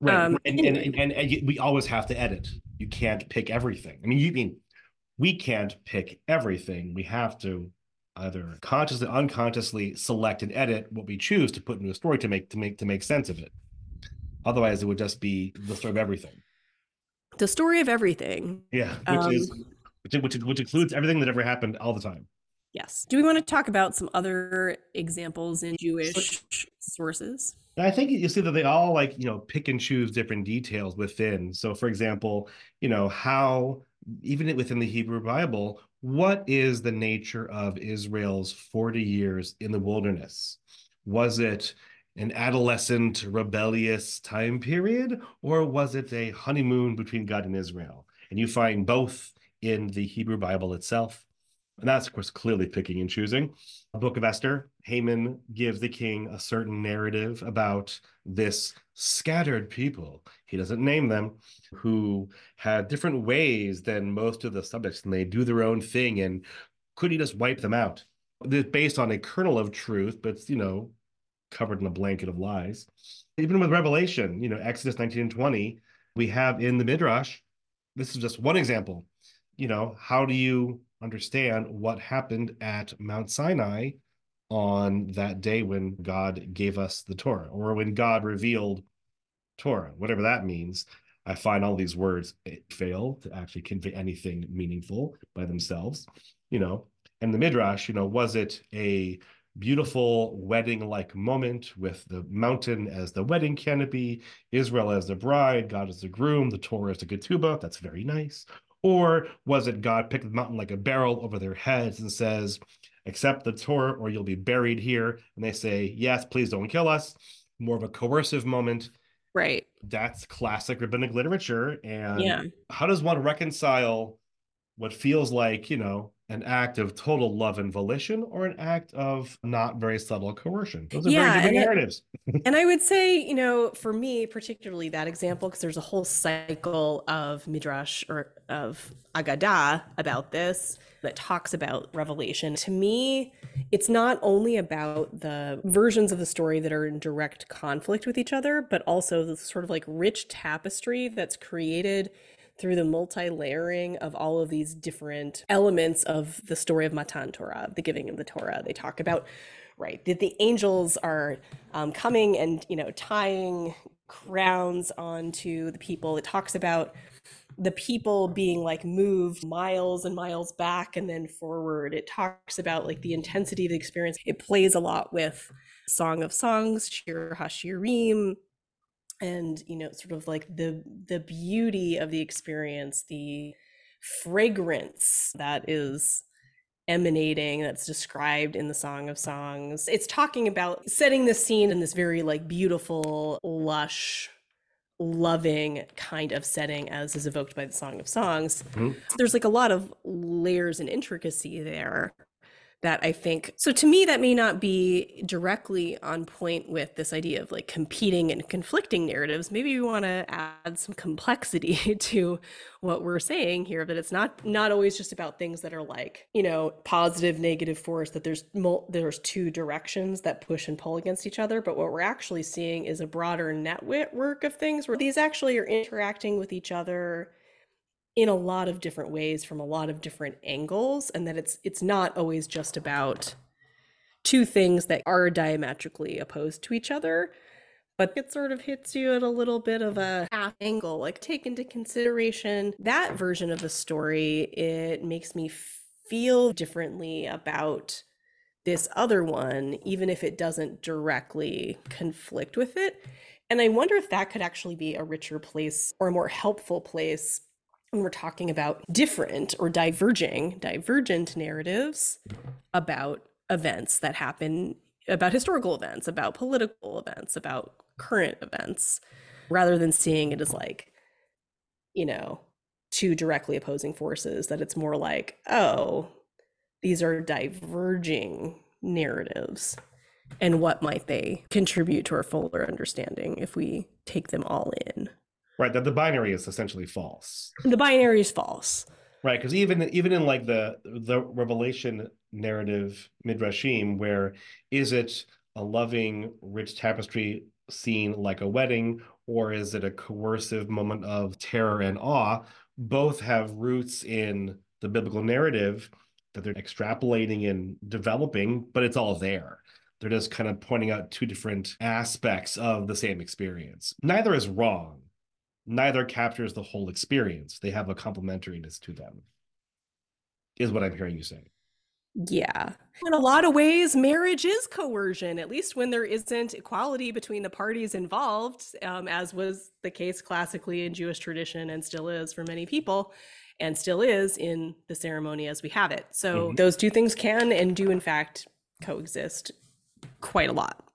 Right. Um, and, and, and, and, and we always have to edit. You can't pick everything. I mean, you mean we can't pick everything. We have to either consciously unconsciously select and edit what we choose to put into a story to make to make to make sense of it. Otherwise it would just be the story of everything. The story of everything. Yeah which um, is which, which, which includes everything that ever happened all the time. Yes. Do we want to talk about some other examples in jewish sources? I think you see that they all like, you know, pick and choose different details within. So, for example, you know, how even within the Hebrew Bible, what is the nature of Israel's 40 years in the wilderness? Was it an adolescent, rebellious time period, or was it a honeymoon between God and Israel? And you find both in the Hebrew Bible itself. And that's, of course, clearly picking and choosing. Book of Esther, Haman gives the king a certain narrative about this scattered people. He doesn't name them, who had different ways than most of the subjects, and they do their own thing. And could he just wipe them out? This based on a kernel of truth, but you know, covered in a blanket of lies. Even with Revelation, you know, Exodus 19 and 20, we have in the Midrash, this is just one example. You know, how do you understand what happened at Mount Sinai on that day when God gave us the Torah or when God revealed Torah, whatever that means. I find all these words fail to actually convey anything meaningful by themselves, you know. And the Midrash, you know, was it a beautiful wedding like moment with the mountain as the wedding canopy, Israel as the bride, God as the groom, the Torah as the ketubah? That's very nice. Or was it God picked the mountain like a barrel over their heads and says, accept the Torah or you'll be buried here? And they say, yes, please don't kill us. More of a coercive moment. Right. That's classic rabbinic literature. And yeah. how does one reconcile what feels like, you know, an act of total love and volition or an act of not very subtle coercion. Those are yeah, very different narratives. (laughs) and I would say, you know, for me, particularly that example, because there's a whole cycle of midrash or of Agadah about this that talks about revelation. To me, it's not only about the versions of the story that are in direct conflict with each other, but also the sort of like rich tapestry that's created through the multi-layering of all of these different elements of the story of Matan Torah, the giving of the Torah. They talk about right that the angels are um, coming and you know tying crowns onto the people. It talks about the people being like moved miles and miles back and then forward. It talks about like the intensity of the experience. It plays a lot with Song of Songs, Shir Hashirim, and you know sort of like the the beauty of the experience the fragrance that is emanating that's described in the song of songs. It's talking about setting the scene in this very like beautiful lush loving kind of setting as is evoked by the song of songs. Mm-hmm. there's like a lot of layers and intricacy there that I think so to me that may not be directly on point with this idea of like competing and conflicting narratives. Maybe we want to add some complexity (laughs) to what we're saying here that it's not not always just about things that are like you know positive negative force that there's there's two directions that push and pull against each other. But what we're actually seeing is a broader network of things where these actually are interacting with each other in a lot of different ways from a lot of different angles and that it's it's not always just about two things that are diametrically opposed to each other but it sort of hits you at a little bit of a half angle like take into consideration that version of the story. It makes me feel differently about this other one even if it doesn't directly conflict with it. And i wonder if that could actually be a richer place or a more helpful place when we're talking about different or diverging, divergent narratives about events that happen, about historical events, about political events, about current events rather than seeing it as like, you know, two directly opposing forces, that it's more like, oh, these are diverging narratives. And what might they contribute to our fuller understanding if we take them all in? Right, that the binary is essentially false. The binary is false. Right, because even even in like the the revelation narrative midrashim, where is it a loving, rich tapestry scene like a wedding, or is it a coercive moment of terror and awe? Both have roots in the biblical narrative that they're extrapolating and developing, but it's all there. They're just kind of pointing out two different aspects of the same experience. Neither is wrong. Neither captures the whole experience. They have a complementariness to them, is what I'm hearing you say. Yeah. In a lot of ways, marriage is coercion, at least when there isn't equality between the parties involved, um, as was the case classically in Jewish tradition and still is for many people, and still is in the ceremony as we have it. So mm-hmm. those two things can and do, in fact, coexist quite a lot.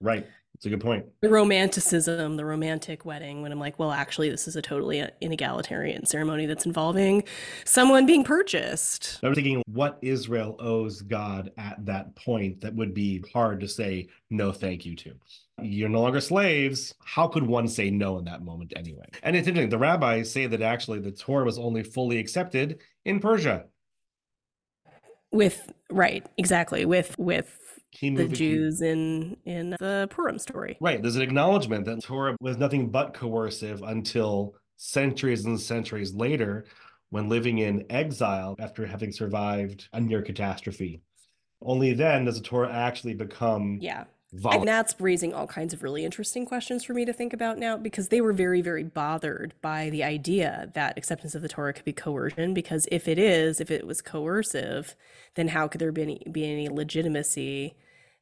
Right. It's a good point. The romanticism, the romantic wedding, when I'm like, well, actually, this is a totally inegalitarian ceremony that's involving someone being purchased. I'm thinking what Israel owes God at that point that would be hard to say no thank you to. You're no longer slaves. How could one say no in that moment anyway? And it's interesting. The rabbis say that actually the Torah was only fully accepted in Persia. With right, exactly. With with the Jews in in the Purim story. Right. There's an acknowledgement that Torah was nothing but coercive until centuries and centuries later, when living in exile after having survived a near catastrophe. Only then does the Torah actually become yeah and that's raising all kinds of really interesting questions for me to think about now because they were very, very bothered by the idea that acceptance of the Torah could be coercion. Because if it is, if it was coercive, then how could there be any, be any legitimacy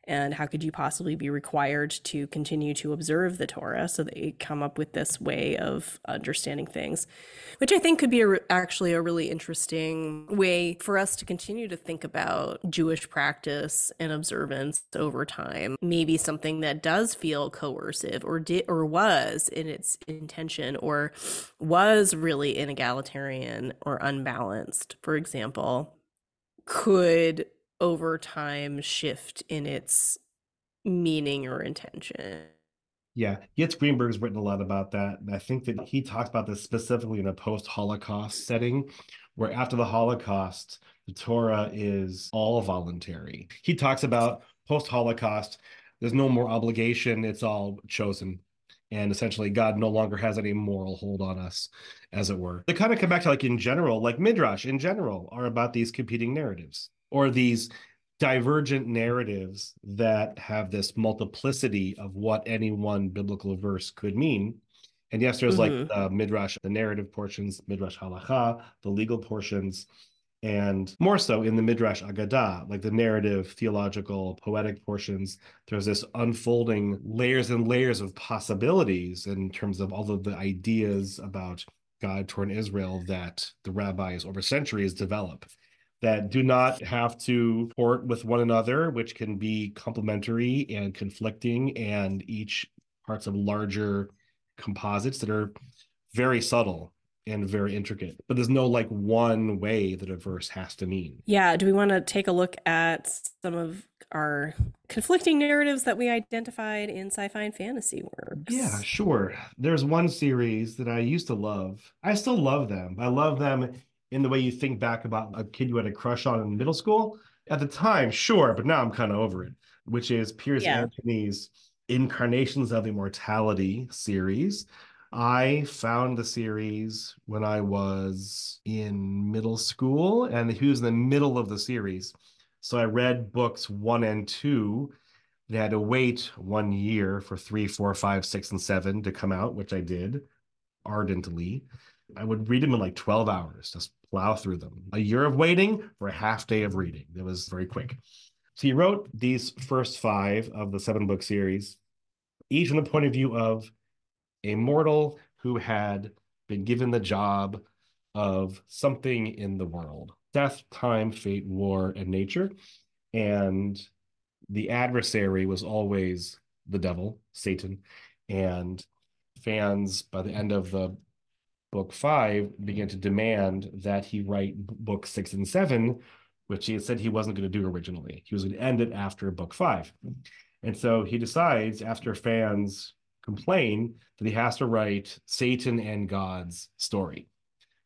and how could you possibly be required to continue to observe the Torah? So they come up with this way of understanding things, which I think could be a, actually a really interesting way for us to continue to think about Jewish practice and observance over time. Maybe something that does feel coercive or did or was in its intention or was really inegalitarian or unbalanced, for example, could over time shift in its meaning or intention. Yeah, Yitz Greenberg's written a lot about that. And I think that he talks about this specifically in a post Holocaust setting, where after the Holocaust, the Torah is all voluntary. He talks about post Holocaust, there's no more obligation, it's all chosen. And essentially, God no longer has any moral hold on us, as it were. They kind of come back to like in general, like Midrash in general, are about these competing narratives or these divergent narratives that have this multiplicity of what any one biblical verse could mean. And yes, there's mm-hmm. like the midrash, the narrative portions, midrash halacha, the legal portions, and more so in the midrash agadah, like the narrative, theological, poetic portions. There's this unfolding layers and layers of possibilities in terms of all of the ideas about God toward Israel that the rabbis over centuries develop that do not have to port with one another, which can be complementary and conflicting, and each parts of larger composites that are very subtle and very intricate. But there's no like one way that a verse has to mean. Yeah. Do we want to take a look at some of our conflicting narratives that we identified in sci-fi and fantasy works? Yeah, sure. There's one series that I used to love. I still love them. I love them in the way you think back about a kid you had a crush on in middle school. At the time, sure, but now I'm kind of over it, which is Piers yeah. Anthony's Incarnations of Immortality series. I found the series when I was in middle school, and he was in the middle of the series. So I read books one and two. They had to wait one year for three, four, five, six, and seven to come out, which I did ardently. I would read them in like 12 hours, just plow through them. A year of waiting for a half day of reading. It was very quick. So he wrote these first five of the seven book series, each from the point of view of a mortal who had been given the job of something in the world death, time, fate, war, and nature. And the adversary was always the devil, Satan, and fans by the end of the book five began to demand that he write book six and seven, which he had said he wasn't going to do originally. He was going to end it after book five. And so he decides, after fans complain, that he has to write Satan and God's story.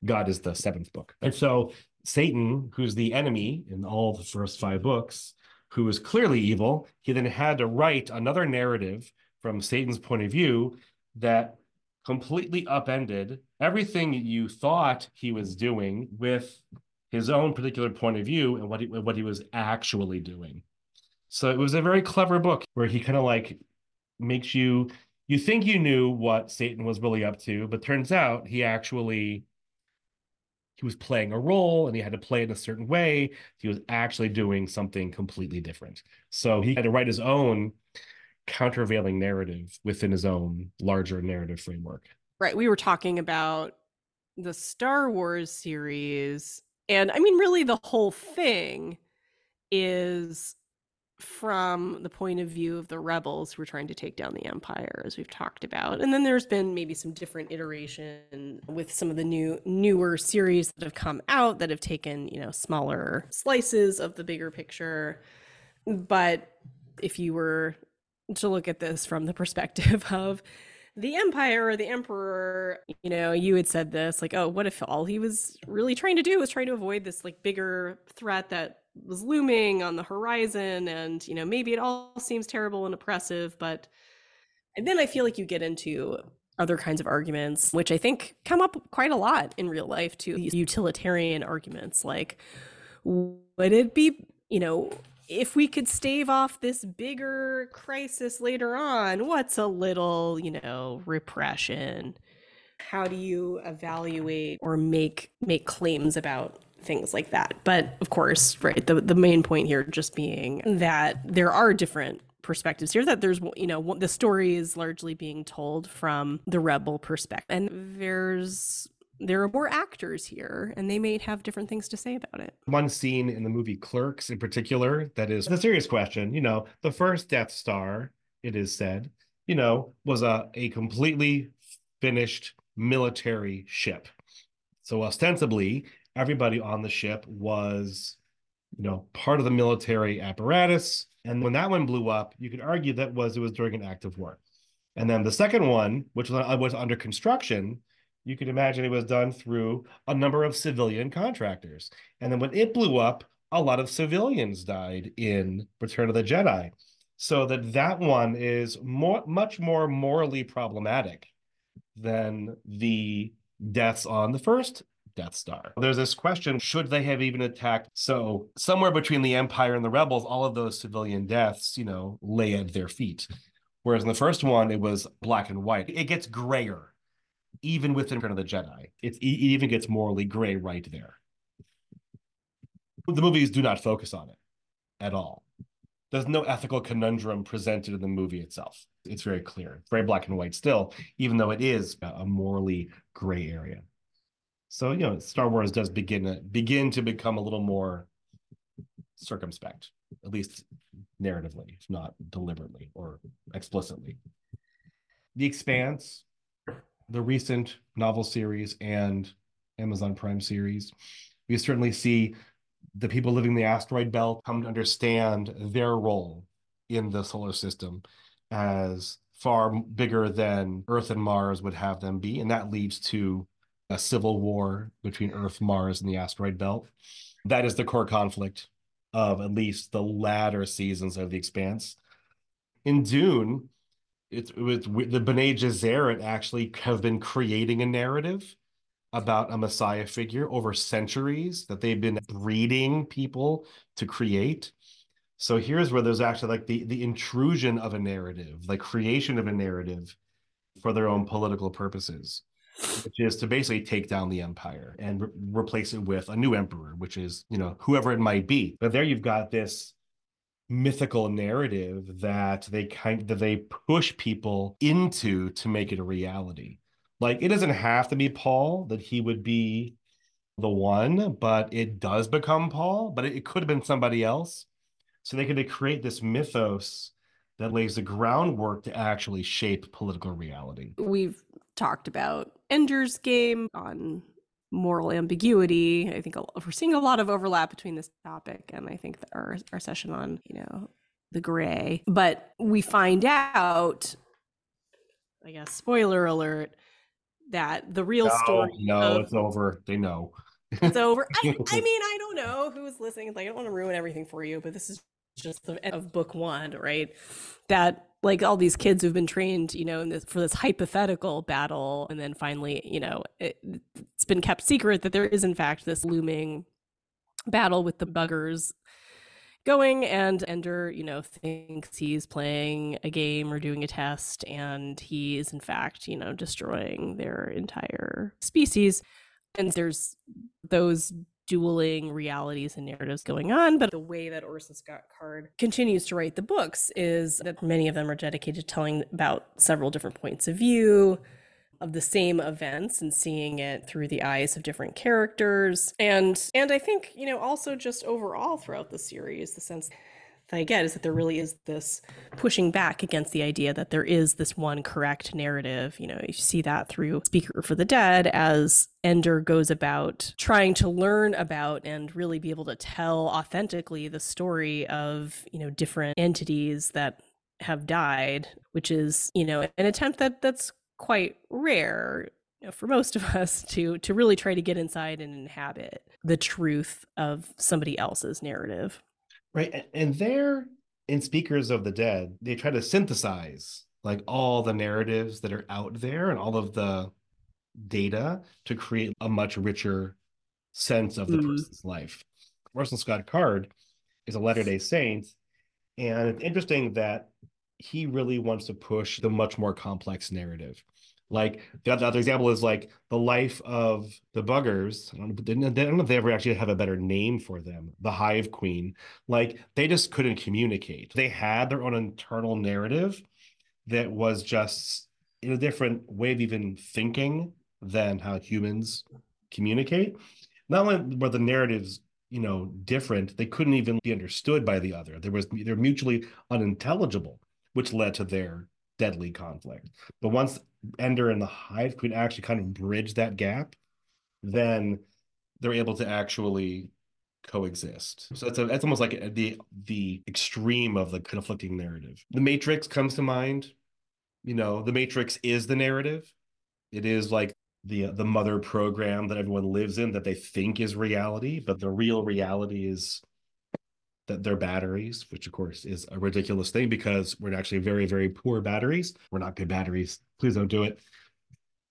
God is the seventh book. And so Satan, who's the enemy in all the first five books, who is clearly evil, he then had to write another narrative from Satan's point of view that completely upended everything you thought he was doing with his own particular point of view and what he, what he was actually doing. So it was a very clever book where he kind of like makes you you think you knew what Satan was really up to, but turns out he actually he was playing a role and he had to play it in a certain way. He was actually doing something completely different. So he had to write his own countervailing narrative within his own larger narrative framework. Right. We were talking about the Star Wars series. And I mean, really, the whole thing is from the point of view of the rebels who are trying to take down the empire as we've talked about and then there's been maybe some different iteration with some of the new newer series that have come out that have taken you know smaller slices of the bigger picture but if you were to look at this from the perspective (laughs) of the empire or the emperor you know you had said this like oh what if all he was really trying to do was trying to avoid this like bigger threat that was looming on the horizon and you know maybe it all seems terrible and oppressive but and then i feel like you get into other kinds of arguments which i think come up quite a lot in real life too these utilitarian arguments like would it be you know if we could stave off this bigger crisis later on what's a little you know repression how do you evaluate or make make claims about things like that. But of course, right, the, the main point here just being that there are different perspectives here that there's you know the story is largely being told from the rebel perspective and there's there are more actors here and they may have different things to say about it one scene in the movie clerks in particular that is the serious question you know the first death star it is said you know was a, a completely finished military ship so ostensibly everybody on the ship was, you know, part of the military apparatus. And when that one blew up, you could argue that was it was during an act of war. And then the second one, which was uh, under construction, you could imagine it was done through a number of civilian contractors. And then when it blew up, a lot of civilians died in Return of the Jedi. So that that one is more, much more morally problematic than the deaths on the first Death Star. There's this question should they have even attacked? So, somewhere between the Empire and the Rebels, all of those civilian deaths, you know, lay at their feet. Whereas in the first one, it was black and white. It gets grayer, even within Return of the Jedi. It even gets morally gray right there. The movies do not focus on it at all. There's no ethical conundrum presented in the movie itself. It's very clear. Very black and white still, even though it is a morally gray area. So you know, Star Wars does begin begin to become a little more circumspect, at least narratively, if not deliberately or explicitly. The Expanse, the recent novel series, and Amazon Prime series, we certainly see the people living in the asteroid belt come to understand their role in the solar system as far bigger than Earth and Mars would have them be. And that leads to a civil war between Earth, Mars, and the asteroid belt. That is the core conflict of at least the latter seasons of The Expanse. In Dune, it's with the Bene Gesserit actually have been creating a narrative about a messiah figure over centuries that they've been breeding people to create. So here's where there's actually like the the intrusion of a narrative, the creation of a narrative for their own political purposes which is to basically take down the empire and re- replace it with a new emperor, which is, you know, whoever it might be. But there you've got this mythical narrative that they kind that they push people into to make it a reality. Like it doesn't have to be Paul that he would be the one, but it does become Paul, but it, it could have been somebody else. So they could create this mythos that lays the groundwork to actually shape political reality. We've talked about Ender's Game on moral ambiguity. I think we're seeing a lot of overlap between this topic and I think our our session on, you know, the gray. But we find out, I guess, spoiler alert, that the real no, story. No, of, it's over. They know. It's over. (laughs) I, I mean, I don't know who's listening. Like, I don't want to ruin everything for you, but this is just the end of book one, right? That like all these kids who've been trained, you know, this, for this hypothetical battle, and then finally, you know, it, it's been kept secret that there is in fact this looming battle with the buggers going and ender you know thinks he's playing a game or doing a test and he is in fact you know destroying their entire species and there's those dueling realities and narratives going on. But the way that Orson Scott Card continues to write the books is that many of them are dedicated to telling about several different points of view of the same events and seeing it through the eyes of different characters and and i think you know also just overall throughout the series the sense that I get is that there really is this pushing back against the idea that there is this one correct narrative. You know, you see that through Speaker for the Dead as Ender goes about trying to learn about and really be able to tell authentically the story of, you know, different entities that have died, which is, you know, an attempt that that's quite rare you know, for most of (laughs) us to to really try to get inside and inhabit the truth of somebody else's narrative. Right. And there in Speakers of the Dead, they try to synthesize like all the narratives that are out there and all of the data to create a much richer sense of the mm. person's life. Orson Scott Card is a Latter day Saint. And it's interesting that he really wants to push the much more complex narrative. Like the other, example is like the life of the buggers. I don't, know, I don't know if they ever actually have a better name for them. The Hive Queen. Like they just couldn't communicate. They had their own internal narrative that was just in a different way of even thinking than how humans communicate. Not only were the narratives, you know, different, they couldn't even be understood by the other. There was they're mutually unintelligible, which led to their deadly conflict. But once Ender and the Hive could actually kind of bridge that gap, then they're able to actually coexist. So it's a, it's almost like the the extreme of the conflicting narrative. The Matrix comes to mind. You know, the Matrix is the narrative. It is like the the mother program that everyone lives in that they think is reality, but the real reality is that they're batteries, which of course is a ridiculous thing because we're actually very, very poor batteries. We're not good batteries. Please don't do it.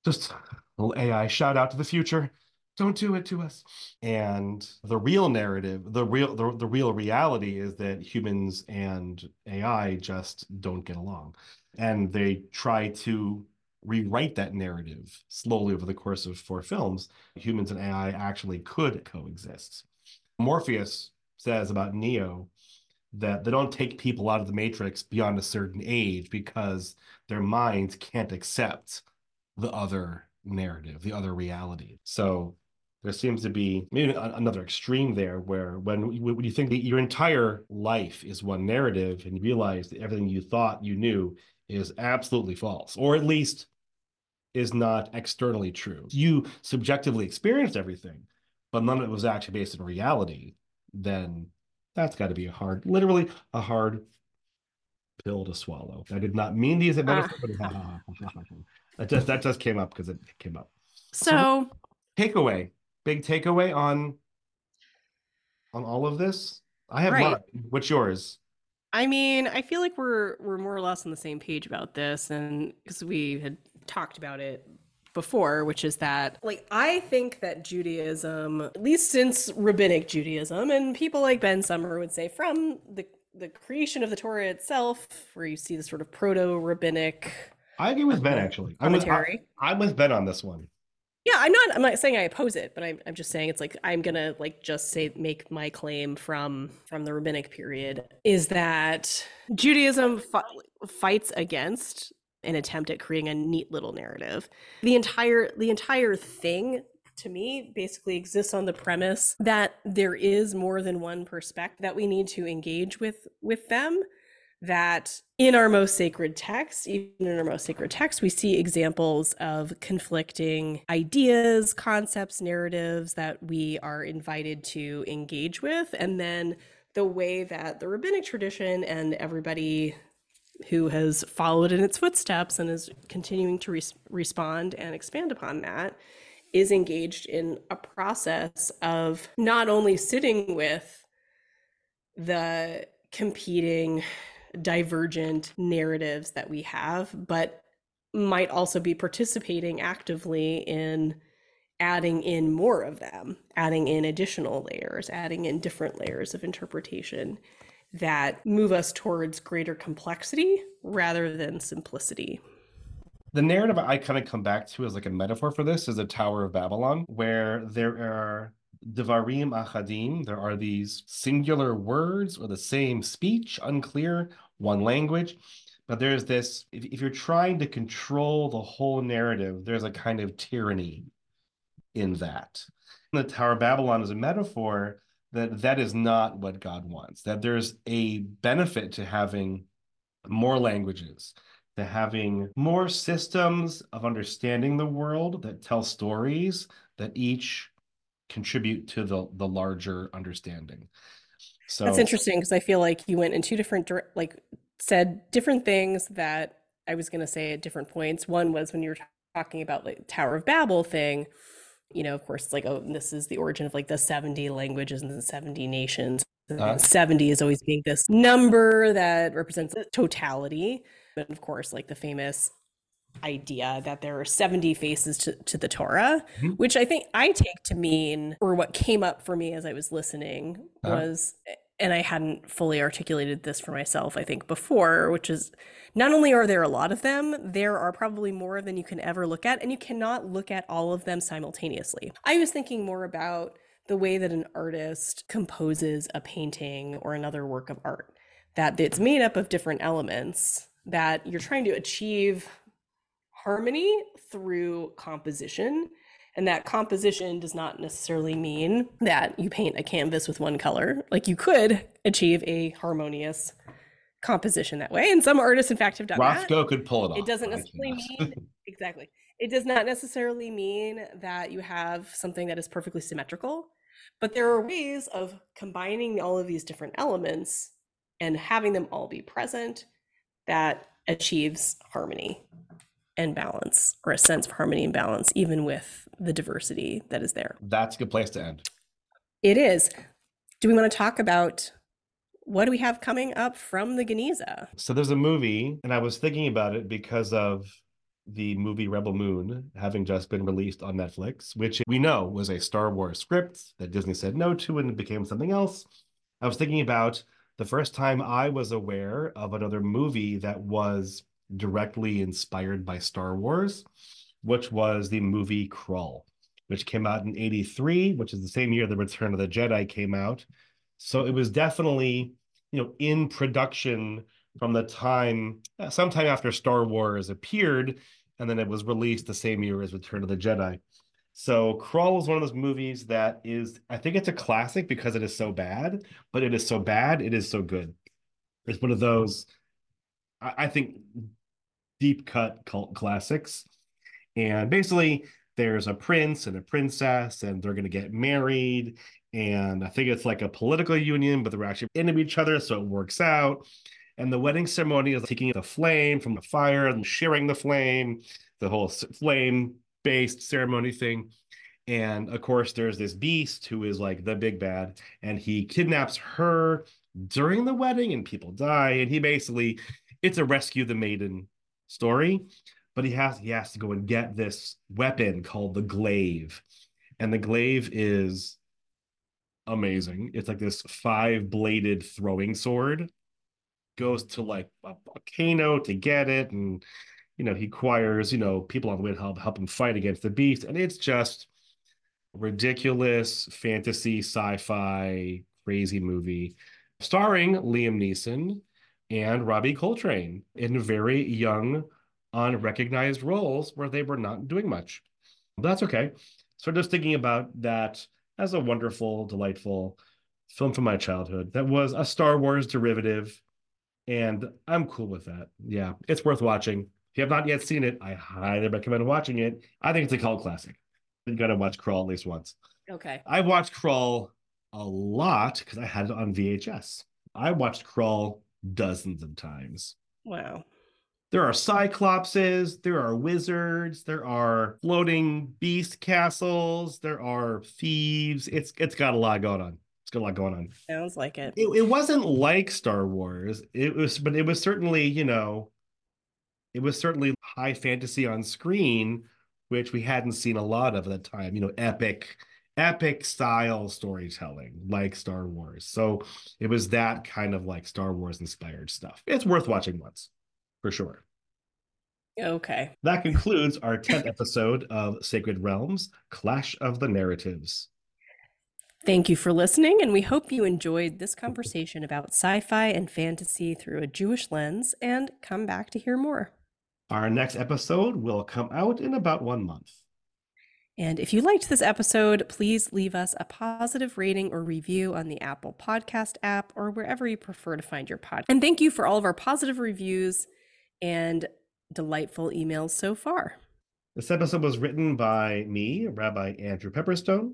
Just little AI shout out to the future. Don't do it to us. And the real narrative, the real the, the real reality is that humans and AI just don't get along. And they try to rewrite that narrative slowly over the course of four films. Humans and AI actually could coexist. Morpheus says about Neo that they don't take people out of the matrix beyond a certain age because their minds can't accept the other narrative, the other reality. So there seems to be maybe another extreme there where when, when you think that your entire life is one narrative and you realize that everything you thought you knew is absolutely false, or at least is not externally true. You subjectively experienced everything, but none of it was actually based in reality then that's got to be a hard, literally a hard pill to swallow. I did not mean to use it ah. (laughs) that just that just came up because it came up. So, so takeaway, big takeaway on on all of this. I have right. Mine. What's yours? I mean, I feel like we're we're more or less on the same page about this, and because we had talked about it before, which is that, like, I think that Judaism, at least since rabbinic Judaism, and people like Ben Sommer would say from the the creation of the Torah itself, where you see the sort of proto rabbinic. I agree with Ben actually. I'm with, I, I'm with Ben on this one. Yeah, I'm not. I'm not saying I oppose it, but I'm. I'm just saying it's like I'm gonna like just say make my claim from from the rabbinic period is that Judaism fi- fights against an attempt at creating a neat little narrative. The entire the entire thing to me basically exists on the premise that there is more than one perspective that we need to engage with with them that in our most sacred text, even in our most sacred text, we see examples of conflicting ideas, concepts, narratives that we are invited to engage with. And then the way that the rabbinic tradition and everybody who has followed in its footsteps and is continuing to respond and expand upon that is engaged in a process of not only sitting with the competing divergent narratives that we have, but might also be participating actively in adding in more of them, adding in additional layers, adding in different layers of interpretation that move us towards greater complexity rather than simplicity. The narrative I kind of come back to as like a metaphor for this is the Tower of Babylon, where there are Devarim Achadim, there are these singular words or the same speech, unclear, one language. But there's this, if, if you're trying to control the whole narrative, there's a kind of tyranny in that. The Tower of Babylon is a metaphor that that is not what God wants, that there's a benefit to having more languages, to having more systems of understanding the world that tell stories that each contribute to the the larger understanding. So That's interesting because I feel like you went in two different like said different things that I was going to say at different points. One was when you were talking about like Tower of Babel thing, you know, of course, like oh, this is the origin of like the 70 languages and the 70 nations. Uh, 70 is always being this number that represents totality. But of course, like the famous idea that there are 70 faces to, to the Torah, mm-hmm. which I think I take to mean, or what came up for me as I was listening uh-huh. was, and I hadn't fully articulated this for myself, I think, before, which is not only are there a lot of them, there are probably more than you can ever look at, and you cannot look at all of them simultaneously. I was thinking more about the way that an artist composes a painting or another work of art, that it's made up of different elements that you're trying to achieve harmony through composition. And that composition does not necessarily mean that you paint a canvas with one color. Like you could achieve a harmonious composition that way. And some artists, in fact, have done Rothko that. could pull it off. It doesn't necessarily mean (laughs) exactly. It does not necessarily mean that you have something that is perfectly symmetrical, but there are ways of combining all of these different elements and having them all be present that achieves harmony and balance or a sense of harmony and balance even with the diversity that is there that's a good place to end it is do we want to talk about what do we have coming up from the Geniza? So there's a movie, and I was thinking about it because of the movie Rebel Moon having just been released on Netflix, which we know was a Star Wars script that Disney said no to and became something else. I was thinking about the first time I was aware of another movie that was directly inspired by Star Wars, which was the movie Krull, which came out in 83, which is the same year the Return of the Jedi came out. So it was definitely, you know, in production from the time, uh, sometime after Star Wars appeared, and then it was released the same year as Return of the Jedi. So Krull is one of those movies that is, I think it's a classic because it is so bad, but it is so bad, it is so good. It's one of those, I, I think, deep cut cult classics. And basically, there's a prince and a princess, and they're going to get married. And I think it's like a political union, but they're actually into each other, so it works out. And the wedding ceremony is taking the flame from the fire and sharing the flame, the whole flame based ceremony thing. And of course, there's this beast who is like the big bad, and he kidnaps her during the wedding, and people die. And he basically, it's a rescue the maiden story but he has he has to go and get this weapon called the glaive. And the glaive is amazing. It's like this five bladed throwing sword. Goes to like a volcano to get it. And you know he acquires you know people on the way to help help him fight against the beast. And it's just ridiculous fantasy sci-fi crazy movie starring Liam Neeson and Robbie Coltrane in very young unrecognized roles where they were not doing much. But that's okay. So just thinking about that as a wonderful, delightful film from my childhood that was a Star Wars derivative And I'm cool with that. Yeah, it's worth watching. If you have not yet seen it, I highly recommend watching it. I think it's a cult classic. You gotta watch Krull at least once. Okay. I watched Krull a lot because I had it on VHS. I watched Krull dozens of times. Wow. There are cyclopses, there are wizards, there are floating beast castles, there are thieves. It's it's got a lot going on. It's got a lot going on. Sounds like it. It, it wasn't like Star Wars. It was, but it was certainly, you know, it was certainly high fantasy on screen, which we hadn't seen a lot of at the time. You know, epic, epic style storytelling like Star Wars. So it was that kind of like Star Wars inspired stuff. It's worth watching once for sure. Okay. That concludes our 10th episode of Sacred Realms Clash of the Narratives. Thank you for listening, and we hope you enjoyed this conversation about sci fi and fantasy through a Jewish lens and come back to hear more. Our next episode will come out in about one month. And if you liked this episode, please leave us a positive rating or review on the Apple Podcast app or wherever you prefer to find your podcast. And thank you for all of our positive reviews and delightful emails so far. This episode was written by me, Rabbi Andrew Pepperstone.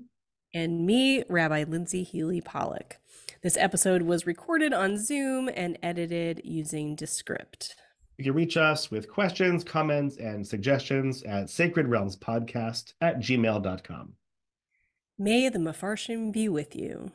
And me, Rabbi Lindsey Healy Pollock. This episode was recorded on Zoom and edited using Descript. You can reach us with questions, comments, and suggestions at Sacred Realms Podcast at gmail.com. May the Mefarshim be with you.